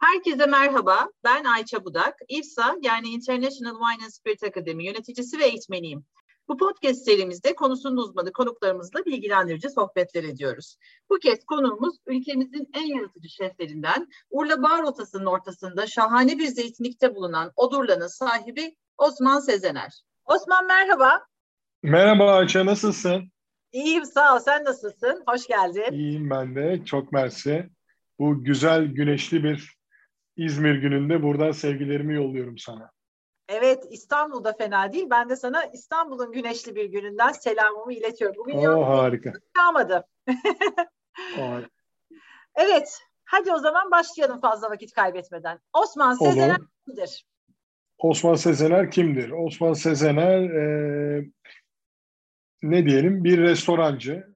Herkese merhaba, ben Ayça Budak. İFSA yani International Wine and Spirit Academy yöneticisi ve eğitmeniyim. Bu podcast serimizde konusunun uzmanı konuklarımızla bilgilendirici sohbetler ediyoruz. Bu kez konuğumuz ülkemizin en yaratıcı şeflerinden Urla Bağ Rotası'nın ortasında şahane bir zeytinlikte bulunan Odurla'nın sahibi Osman Sezener. Osman merhaba. Merhaba Ayça, nasılsın? İyiyim sağ ol, sen nasılsın? Hoş geldin. İyiyim ben de, çok mersi. Bu güzel güneşli bir İzmir gününde buradan sevgilerimi yolluyorum sana. Evet İstanbul'da fena değil. Ben de sana İstanbul'un güneşli bir gününden selamımı iletiyorum. Bugün Oo, harika. Yağmadı. evet. Hadi o zaman başlayalım fazla vakit kaybetmeden. Osman Sezener Olur. kimdir? Osman Sezener kimdir? Osman Sezener e, ne diyelim bir restorancı,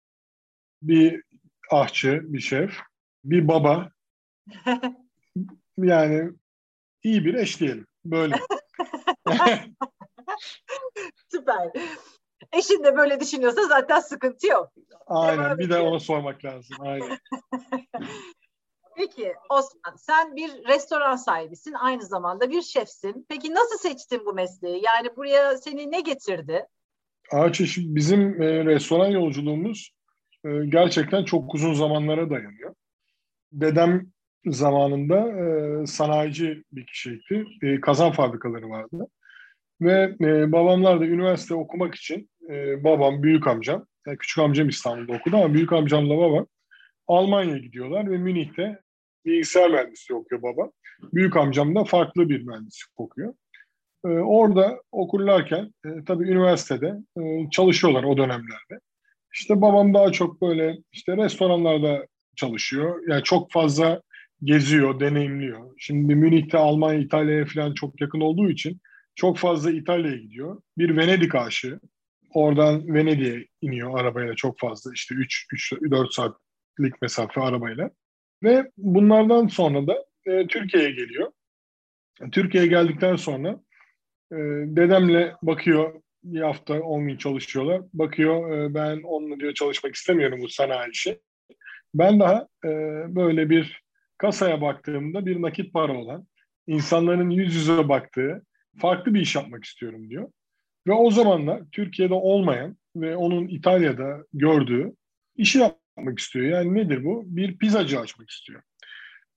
bir ahçı, bir şef, bir baba. yani iyi bir eş diyelim. Böyle. Süper. Eşin de böyle düşünüyorsa zaten sıkıntı yok. Aynen. bir de ona sormak lazım. Aynen. Peki Osman sen bir restoran sahibisin aynı zamanda bir şefsin. Peki nasıl seçtin bu mesleği? Yani buraya seni ne getirdi? Ağaç bizim e, restoran yolculuğumuz e, gerçekten çok uzun zamanlara dayanıyor. Dedem zamanında e, sanayici bir kişiydi. E, kazan fabrikaları vardı. Ve e, babamlar da üniversite okumak için e, babam, büyük amcam, yani küçük amcam İstanbul'da okudu ama büyük amcamla babam Almanya'ya gidiyorlar ve Münih'te bilgisayar mühendisliği okuyor baba. Büyük amcam da farklı bir mühendislik okuyor. Ee, orada okurlarken e, tabii üniversitede e, çalışıyorlar o dönemlerde. İşte babam daha çok böyle işte restoranlarda çalışıyor. Yani çok fazla geziyor, deneyimliyor. Şimdi Münih'te Almanya, İtalya'ya falan çok yakın olduğu için çok fazla İtalya'ya gidiyor. Bir Venedik aşığı. Oradan Venedik'e iniyor arabayla çok fazla. İşte 3-4 saatlik mesafe arabayla. Ve bunlardan sonra da e, Türkiye'ye geliyor. Türkiye'ye geldikten sonra e, dedemle bakıyor bir hafta 10 gün çalışıyorlar. Bakıyor e, ben onunla diyor çalışmak istemiyorum bu sanayi işi. Ben daha e, böyle bir kasaya baktığımda bir nakit para olan, insanların yüz yüze baktığı farklı bir iş yapmak istiyorum diyor. Ve o zamanlar Türkiye'de olmayan ve onun İtalya'da gördüğü işi yapmak istiyor. Yani nedir bu? Bir pizzacı açmak istiyor.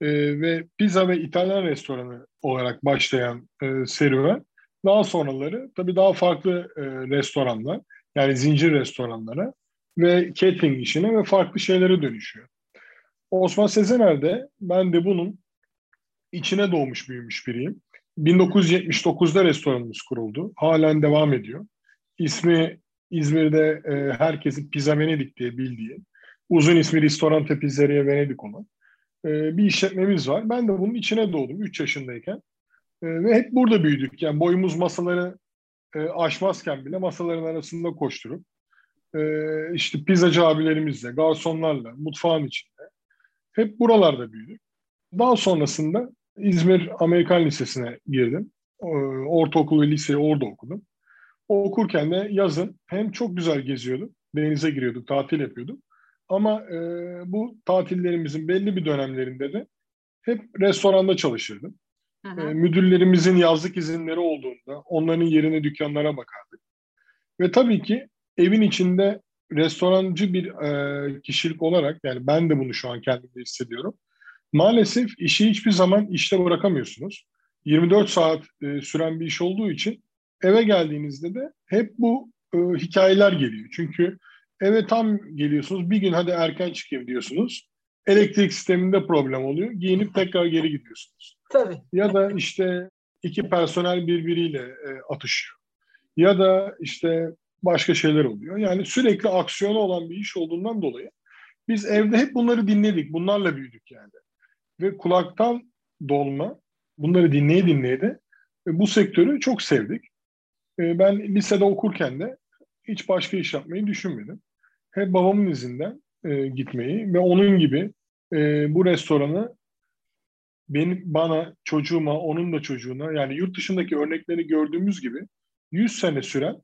Ee, ve pizza ve İtalyan restoranı olarak başlayan e, serüven daha sonraları tabii daha farklı e, restoranlar yani zincir restoranlara ve catering işine ve farklı şeylere dönüşüyor. Osman Sezener'de ben de bunun içine doğmuş büyümüş biriyim. 1979'da restoranımız kuruldu. Halen devam ediyor. İsmi İzmir'de e, herkesin Pizza Venedik diye bildiği, uzun ismi Ristorante Pizzeria Venedik olan e, bir işletmemiz var. Ben de bunun içine doğdum 3 yaşındayken. E, ve hep burada büyüdük. Yani boyumuz masaları e, aşmazken bile masaların arasında koşturup e, işte pizzacı abilerimizle, garsonlarla, mutfağın içinde hep buralarda büyüdük. Daha sonrasında İzmir Amerikan Lisesi'ne girdim. Ortaokul ve liseyi orada okudum. Okurken de yazın hem çok güzel geziyordum, denize giriyorduk, tatil yapıyorduk. Ama e, bu tatillerimizin belli bir dönemlerinde de hep restoranda çalışırdım. E, müdürlerimizin yazlık izinleri olduğunda onların yerine dükkanlara bakardık. Ve tabii ki evin içinde restorancı bir e, kişilik olarak yani ben de bunu şu an kendimde hissediyorum. Maalesef işi hiçbir zaman işte bırakamıyorsunuz. 24 saat e, süren bir iş olduğu için eve geldiğinizde de hep bu e, hikayeler geliyor. Çünkü eve tam geliyorsunuz bir gün hadi erken çıkayım diyorsunuz. Elektrik sisteminde problem oluyor. Giyinip tekrar geri gidiyorsunuz. Tabii. Ya da işte iki personel birbiriyle e, atışıyor. Ya da işte başka şeyler oluyor. Yani sürekli aksiyonu olan bir iş olduğundan dolayı biz evde hep bunları dinledik. Bunlarla büyüdük yani. Ve kulaktan dolma bunları dinleye dinleye de e, bu sektörü çok sevdik. E, ben lisede okurken de hiç başka iş yapmayı düşünmedim. Hep babamın izinden e, gitmeyi ve onun gibi bu restoranı benim bana, çocuğuma, onun da çocuğuna yani yurt dışındaki örnekleri gördüğümüz gibi 100 sene süren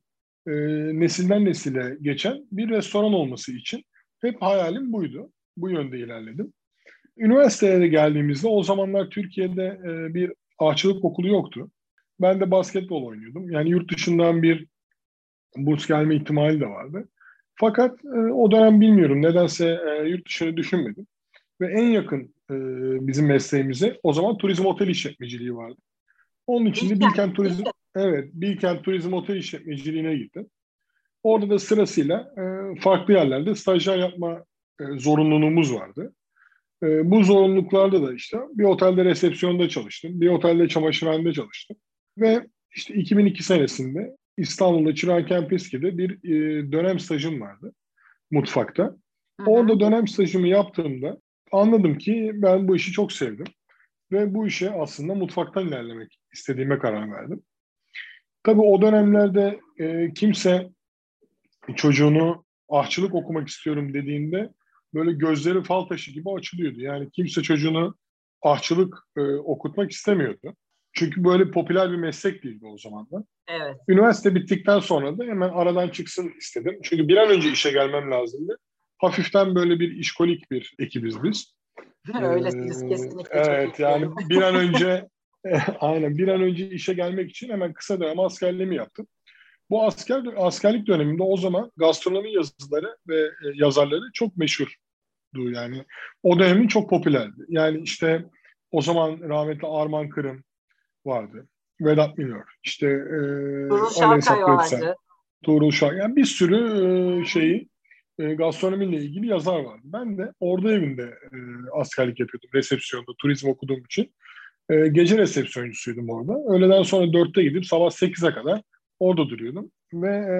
e, nesilden nesile geçen bir restoran olması için hep hayalim buydu. Bu yönde ilerledim. Üniversiteye geldiğimizde o zamanlar Türkiye'de e, bir ağaççılık okulu yoktu. Ben de basketbol oynuyordum. Yani yurt dışından bir burs gelme ihtimali de vardı. Fakat e, o dönem bilmiyorum nedense e, yurt dışını düşünmedim. Ve en yakın e, bizim mesleğimize o zaman turizm otel işletmeciliği vardı. Onun için de Bilkent Turizm evet Bilkent Turizm Otel işletmeciliğine gittim. Orada da sırasıyla e, farklı yerlerde stajyer yapma e, zorunluluğumuz vardı. E, bu zorunluluklarda da işte bir otelde resepsiyonda çalıştım, bir otelde çamaşırhanede çalıştım. Ve işte 2002 senesinde İstanbul'da Çırağan Kempeski'de bir e, dönem stajım vardı mutfakta. Hı hı. Orada dönem stajımı yaptığımda anladım ki ben bu işi çok sevdim. Ve bu işe aslında mutfaktan ilerlemek istediğime karar verdim. Tabii o dönemlerde e, kimse çocuğunu ahçılık okumak istiyorum dediğinde böyle gözleri fal taşı gibi açılıyordu. Yani kimse çocuğunu ahçılık e, okutmak istemiyordu. Çünkü böyle popüler bir meslek değildi o zaman da. Evet. Üniversite bittikten sonra da hemen aradan çıksın istedim. Çünkü bir an önce işe gelmem lazımdı. Hafiften böyle bir işkolik bir ekibiz biz. Öylesiniz ee, kesinlikle. Evet yani bir an önce aynen bir an önce işe gelmek için hemen kısa dönem askerliğimi yaptım. Bu asker askerlik döneminde o zaman gastronomi yazıları ve e, yazarları çok meşhurdu yani. O dönemin çok popülerdi. Yani işte o zaman rahmetli Arman Kırım vardı. Vedat Milor, işte e, Tuğrul Şarkay vardı. Tuğrul Şarkay. Yani bir sürü e, şeyi e, gastronomiyle ilgili yazar vardı. Ben de orada evinde e, askerlik yapıyordum resepsiyonda turizm okuduğum için. E, gece resepsiyoncusuydum orada. Öğleden sonra dörtte gidip sabah sekize kadar orada duruyordum. Ve e,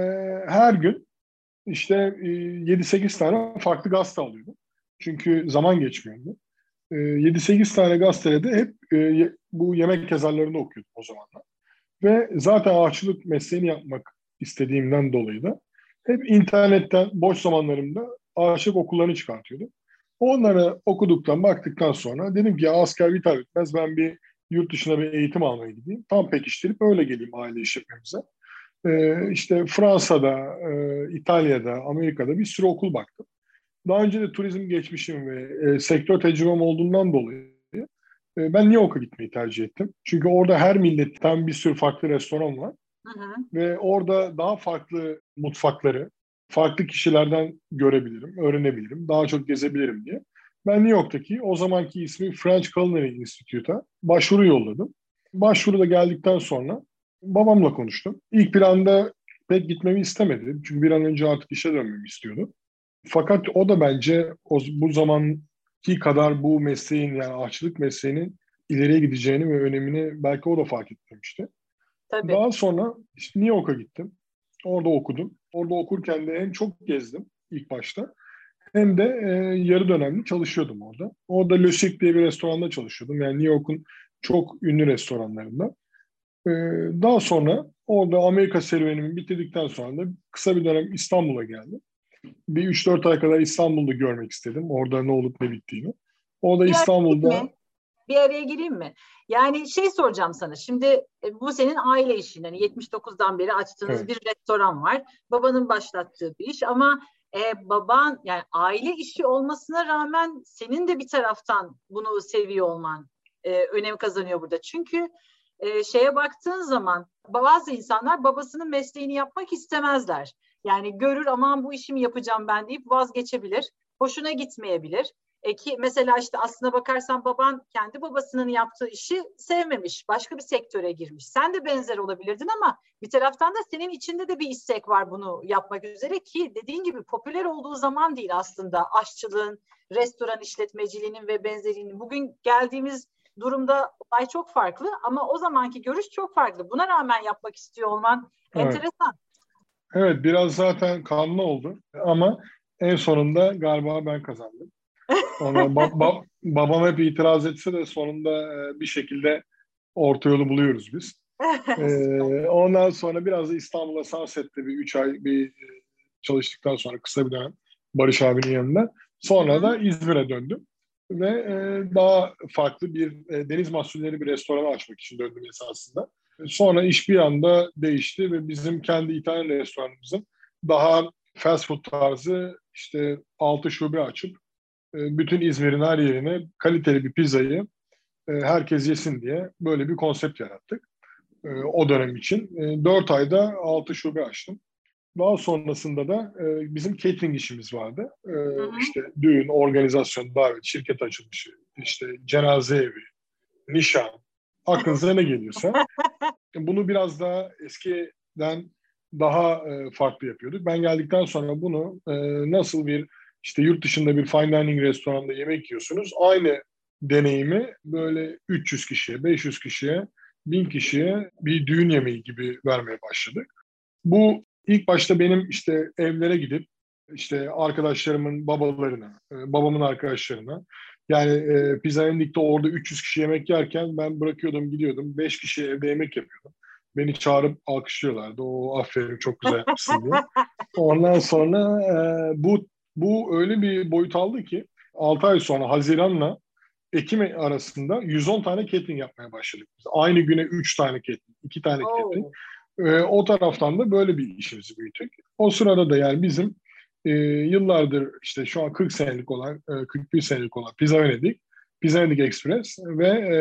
her gün işte e, 7-8 tane farklı gazete alıyordum. Çünkü zaman geçmiyordu. E, 7-8 tane gazetede de hep e, bu yemek yazarlarını okuyordum o zamanlar. Ve zaten ağaççılık mesleğini yapmak istediğimden dolayı da hep internetten boş zamanlarımda ağaçlık okullarını çıkartıyordum. Onları okuduktan, baktıktan sonra dedim ki ya asker biter bitmez ben bir yurt dışına bir eğitim almaya gideyim. Tam pekiştirip öyle geleyim aile işletmemize. Ee, işte Fransa'da, e, İtalya'da, Amerika'da bir sürü okul baktım. Daha önce de turizm geçmişim ve e, sektör tecrübem olduğundan dolayı e, ben New York'a gitmeyi tercih ettim. Çünkü orada her milletten bir sürü farklı restoran var. Hı hı. Ve orada daha farklı mutfakları, farklı kişilerden görebilirim, öğrenebilirim, daha çok gezebilirim diye. Ben New York'taki o zamanki ismi French Culinary Institute'a başvuru yolladım. Başvuru da geldikten sonra babamla konuştum. İlk planda pek gitmemi istemedi. Çünkü bir an önce artık işe dönmemi istiyordu. Fakat o da bence o, bu zamanki kadar bu mesleğin yani ağaççılık mesleğinin ileriye gideceğini ve önemini belki o da fark etmemişti. Tabii. Daha sonra işte New York'a gittim. Orada okudum. Orada okurken de hem çok gezdim ilk başta hem de e, yarı dönemli çalışıyordum orada. Orada Le Chic diye bir restoranda çalışıyordum. Yani New York'un çok ünlü restoranlarında. E, daha sonra orada Amerika serüvenimi bitirdikten sonra da kısa bir dönem İstanbul'a geldim. Bir 3-4 ay kadar İstanbul'da görmek istedim. Orada ne olup ne bittiğini. Orada İstanbul'da bir araya gireyim mi? Yani şey soracağım sana. Şimdi e, bu senin aile işin. Hani 79'dan beri açtığınız evet. bir restoran var. Babanın başlattığı bir iş ama e, baban yani aile işi olmasına rağmen senin de bir taraftan bunu seviyor olman e, önem kazanıyor burada. Çünkü e, şeye baktığın zaman bazı insanlar babasının mesleğini yapmak istemezler. Yani görür aman bu işimi yapacağım ben deyip vazgeçebilir. Hoşuna gitmeyebilir. E ki mesela işte aslına bakarsan baban kendi babasının yaptığı işi sevmemiş. Başka bir sektöre girmiş. Sen de benzer olabilirdin ama bir taraftan da senin içinde de bir istek var bunu yapmak üzere ki dediğin gibi popüler olduğu zaman değil aslında aşçılığın, restoran işletmeciliğinin ve benzerinin. Bugün geldiğimiz durumda olay çok farklı ama o zamanki görüş çok farklı. Buna rağmen yapmak istiyor olman evet. enteresan. Evet biraz zaten kanlı oldu ama en sonunda galiba ben kazandım. Ona ba- ba- babam hep itiraz etse de sonunda e, bir şekilde orta yolu buluyoruz biz. ee, ondan sonra biraz da İstanbul'a Sunset'te bir üç ay bir e, çalıştıktan sonra kısa bir dönem Barış abinin yanında. Sonra da İzmir'e döndüm ve e, daha farklı bir e, deniz mahsulleri bir restoran açmak için döndüm esasında. Sonra iş bir anda değişti ve bizim kendi İtalyan restoranımızın daha fast food tarzı işte altı şube açıp bütün İzmir'in her yerine kaliteli bir pizzayı e, herkes yesin diye böyle bir konsept yarattık. E, o dönem için. E, 4 ayda 6 şube açtım. Daha sonrasında da e, bizim catering işimiz vardı. E, işte düğün, organizasyon, davet, şirket açılışı, işte cenaze evi, nişan, aklınıza ne geliyorsa. Bunu biraz daha eskiden daha e, farklı yapıyorduk. Ben geldikten sonra bunu e, nasıl bir işte yurt dışında bir fine dining restoranda yemek yiyorsunuz. Aynı deneyimi böyle 300 kişiye, 500 kişiye, 1000 kişiye bir düğün yemeği gibi vermeye başladık. Bu ilk başta benim işte evlere gidip işte arkadaşlarımın babalarına, e, babamın arkadaşlarına yani e, Pizza Endik'te orada 300 kişi yemek yerken ben bırakıyordum gidiyordum. 5 kişi evde yemek yapıyordum. Beni çağırıp alkışlıyorlardı. O aferin çok güzel yapmışsın diye. Ondan sonra e, bu bu öyle bir boyut aldı ki 6 ay sonra Haziran'la Ekim arasında 110 tane catering yapmaya başladık. Biz aynı güne 3 tane catering, 2 tane oh. catering. E, o taraftan da böyle bir işimizi büyüttük. O sırada da yani bizim e, yıllardır işte şu an 40 senelik olan, e, 41 senelik olan Pizza Venedik, Pizza Venedik Express ve e,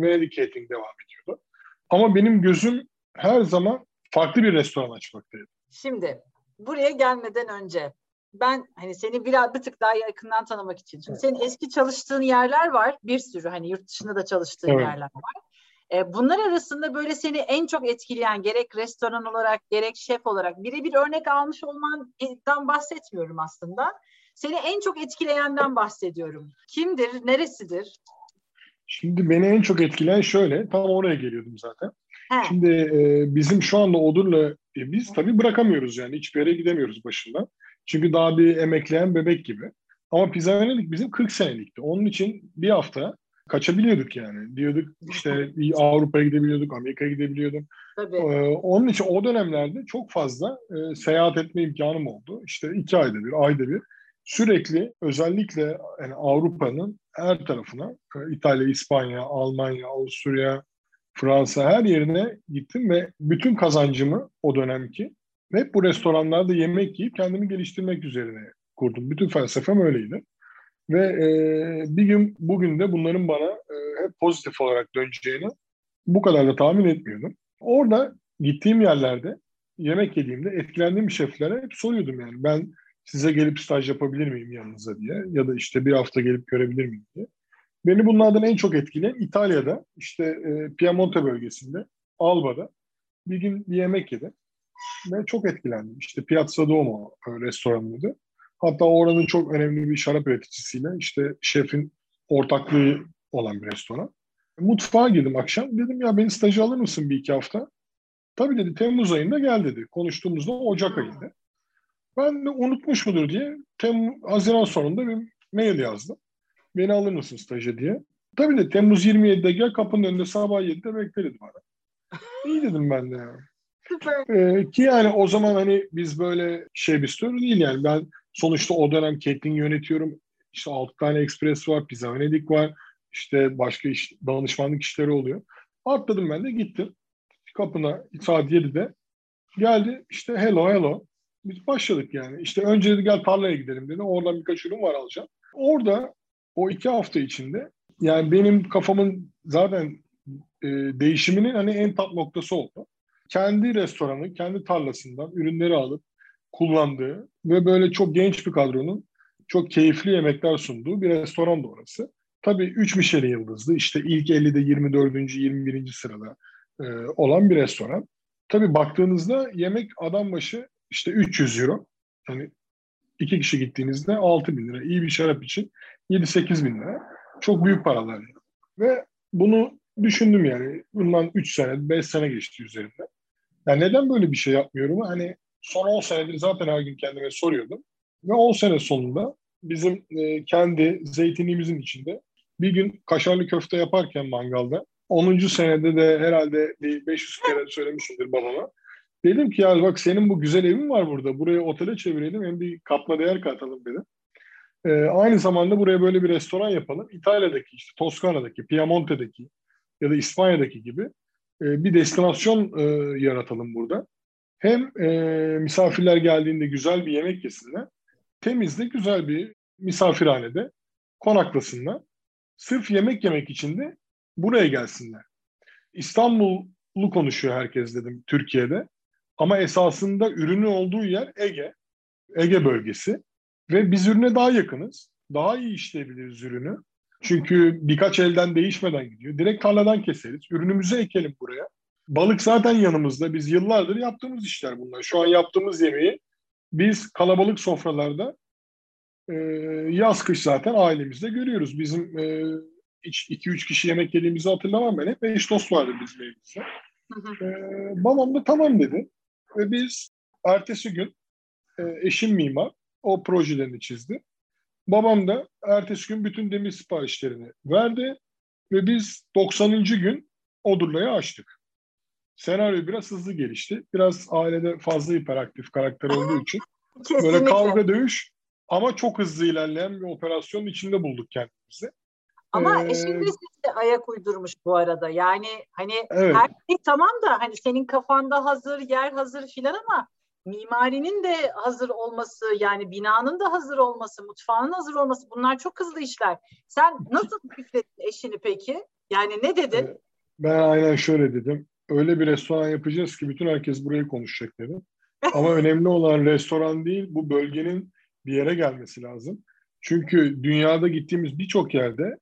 Venedik Catering devam ediyordu. Ama benim gözüm her zaman farklı bir restoran açmaktaydı. Şimdi buraya gelmeden önce ben hani seni biraz bir tık daha yakından tanımak için. Çünkü senin eski çalıştığın yerler var. Bir sürü hani yurt dışında da çalıştığın evet. yerler var. E, bunlar arasında böyle seni en çok etkileyen gerek restoran olarak gerek şef olarak birebir örnek almış olmandan bahsetmiyorum aslında. Seni en çok etkileyenden bahsediyorum. Kimdir, neresidir? Şimdi beni en çok etkileyen şöyle, tam oraya geliyordum zaten. He. Şimdi e, bizim şu anda Odur'la e, biz tabii bırakamıyoruz yani hiçbir yere gidemiyoruz başından. Çünkü daha bir emekleyen bebek gibi. Ama Pizza Venedik bizim 40 senelikti. Onun için bir hafta kaçabiliyorduk yani. Diyorduk işte Avrupa'ya gidebiliyorduk, Amerika'ya gidebiliyorduk. Tabii. Ee, onun için o dönemlerde çok fazla e, seyahat etme imkanım oldu. İşte iki ayda bir, ayda bir. Sürekli özellikle yani Avrupa'nın her tarafına, e, İtalya, İspanya, Almanya, Avusturya, Fransa her yerine gittim ve bütün kazancımı o dönemki hep bu restoranlarda yemek yiyip kendimi geliştirmek üzerine kurdum. Bütün felsefem öyleydi. Ve e, bir gün bugün de bunların bana e, hep pozitif olarak döneceğini bu kadar da tahmin etmiyordum. Orada gittiğim yerlerde yemek yediğimde etkilendiğim şeflere hep soruyordum yani ben size gelip staj yapabilir miyim yanınıza diye ya da işte bir hafta gelip görebilir miyim diye. Beni bunlardan en çok etkileyen İtalya'da işte e, Piemonte bölgesinde Alba'da bir gün bir yemek yedim ve çok etkilendim. İşte Piazza Duomo e, restoranıydı. Hatta oranın çok önemli bir şarap üreticisiyle işte şefin ortaklığı olan bir restoran. Mutfağa girdim akşam. Dedim ya beni stajı alır mısın bir iki hafta? Tabii dedi Temmuz ayında gel dedi. Konuştuğumuzda Ocak ayında. Ben de unutmuş mudur diye Tem Haziran sonunda bir mail yazdım. Beni alır mısın stajı diye. Tabii de Temmuz 27'de gel kapının önünde sabah 7'de bekle dedi bana. İyi dedim ben de yani. Ee, ki yani o zaman hani biz böyle şey bir story değil yani ben sonuçta o dönem catering yönetiyorum. İşte 6 tane express var, Pizza Venedik var. İşte başka iş, danışmanlık işleri oluyor. Atladım ben de gittim. Kapına saat 7'de geldi işte hello hello. Biz başladık yani. İşte önce dedi gel tarlaya gidelim dedi. Oradan birkaç ürün var alacağım. Orada o iki hafta içinde yani benim kafamın zaten e, değişiminin hani en tat noktası oldu kendi restoranı, kendi tarlasından ürünleri alıp kullandığı ve böyle çok genç bir kadronun çok keyifli yemekler sunduğu bir restoran da orası. Tabii 3 Michelin yıldızlı işte ilk 50'de 24. 21. sırada e, olan bir restoran. Tabii baktığınızda yemek adam başı işte 300 euro. Yani iki kişi gittiğinizde 6 bin lira. İyi bir şarap için 7-8 bin lira. Çok büyük paralar. Ve bunu düşündüm yani. Bundan 3 sene, 5 sene geçti üzerinde. Yani neden böyle bir şey yapmıyorum? Hani son 10 senedir zaten her gün kendime soruyordum. Ve 10 sene sonunda bizim e, kendi zeytinliğimizin içinde bir gün kaşarlı köfte yaparken mangalda 10. senede de herhalde bir 500 kere söylemişimdir babama. Dedim ki ya bak senin bu güzel evin var burada. Burayı otele çevirelim hem bir katma değer katalım dedim. Ee, aynı zamanda buraya böyle bir restoran yapalım. İtalya'daki, işte Toskana'daki, Piemonte'deki ya da İspanya'daki gibi e, bir destinasyon e, yaratalım burada. Hem e, misafirler geldiğinde güzel bir yemek yesinler, temiz de güzel bir misafirhanede konaklasınlar. Sırf yemek yemek için de buraya gelsinler. İstanbul'u konuşuyor herkes dedim Türkiye'de. Ama esasında ürünü olduğu yer Ege. Ege bölgesi. Ve biz ürüne daha yakınız. Daha iyi işleyebiliriz ürünü. Çünkü birkaç elden değişmeden gidiyor. Direkt tarladan keseriz. Ürünümüzü ekelim buraya. Balık zaten yanımızda. Biz yıllardır yaptığımız işler bunlar. Şu an yaptığımız yemeği biz kalabalık sofralarda e, yaz kış zaten ailemizde görüyoruz. Bizim e, 2-3 kişi yemek yediğimizi hatırlamam ben. Hep eş dost vardı bizim evimizde. E, babam da tamam dedi. Ve biz ertesi gün e, eşim mimar. O projelerini çizdi. Babam da ertesi gün bütün demir siparişlerini verdi. Ve biz 90. gün Odurla'yı açtık. Senaryo biraz hızlı gelişti. Biraz ailede fazla hiperaktif karakter olduğu için Kesinlikle. böyle kavga dövüş ama çok hızlı ilerleyen bir operasyonun içinde bulduk kendimizi. Ama ee, eşin de ayak uydurmuş bu arada. Yani hani evet. her şey tamam da hani senin kafanda hazır, yer hazır filan ama mimarinin de hazır olması yani binanın da hazır olması, mutfağın hazır olması bunlar çok hızlı işler. Sen nasıl fikrettin eşini peki? Yani ne dedin? Ben aynen şöyle dedim. Öyle bir restoran yapacağız ki bütün herkes burayı konuşacak dedim. Ama önemli olan restoran değil, bu bölgenin bir yere gelmesi lazım. Çünkü dünyada gittiğimiz birçok yerde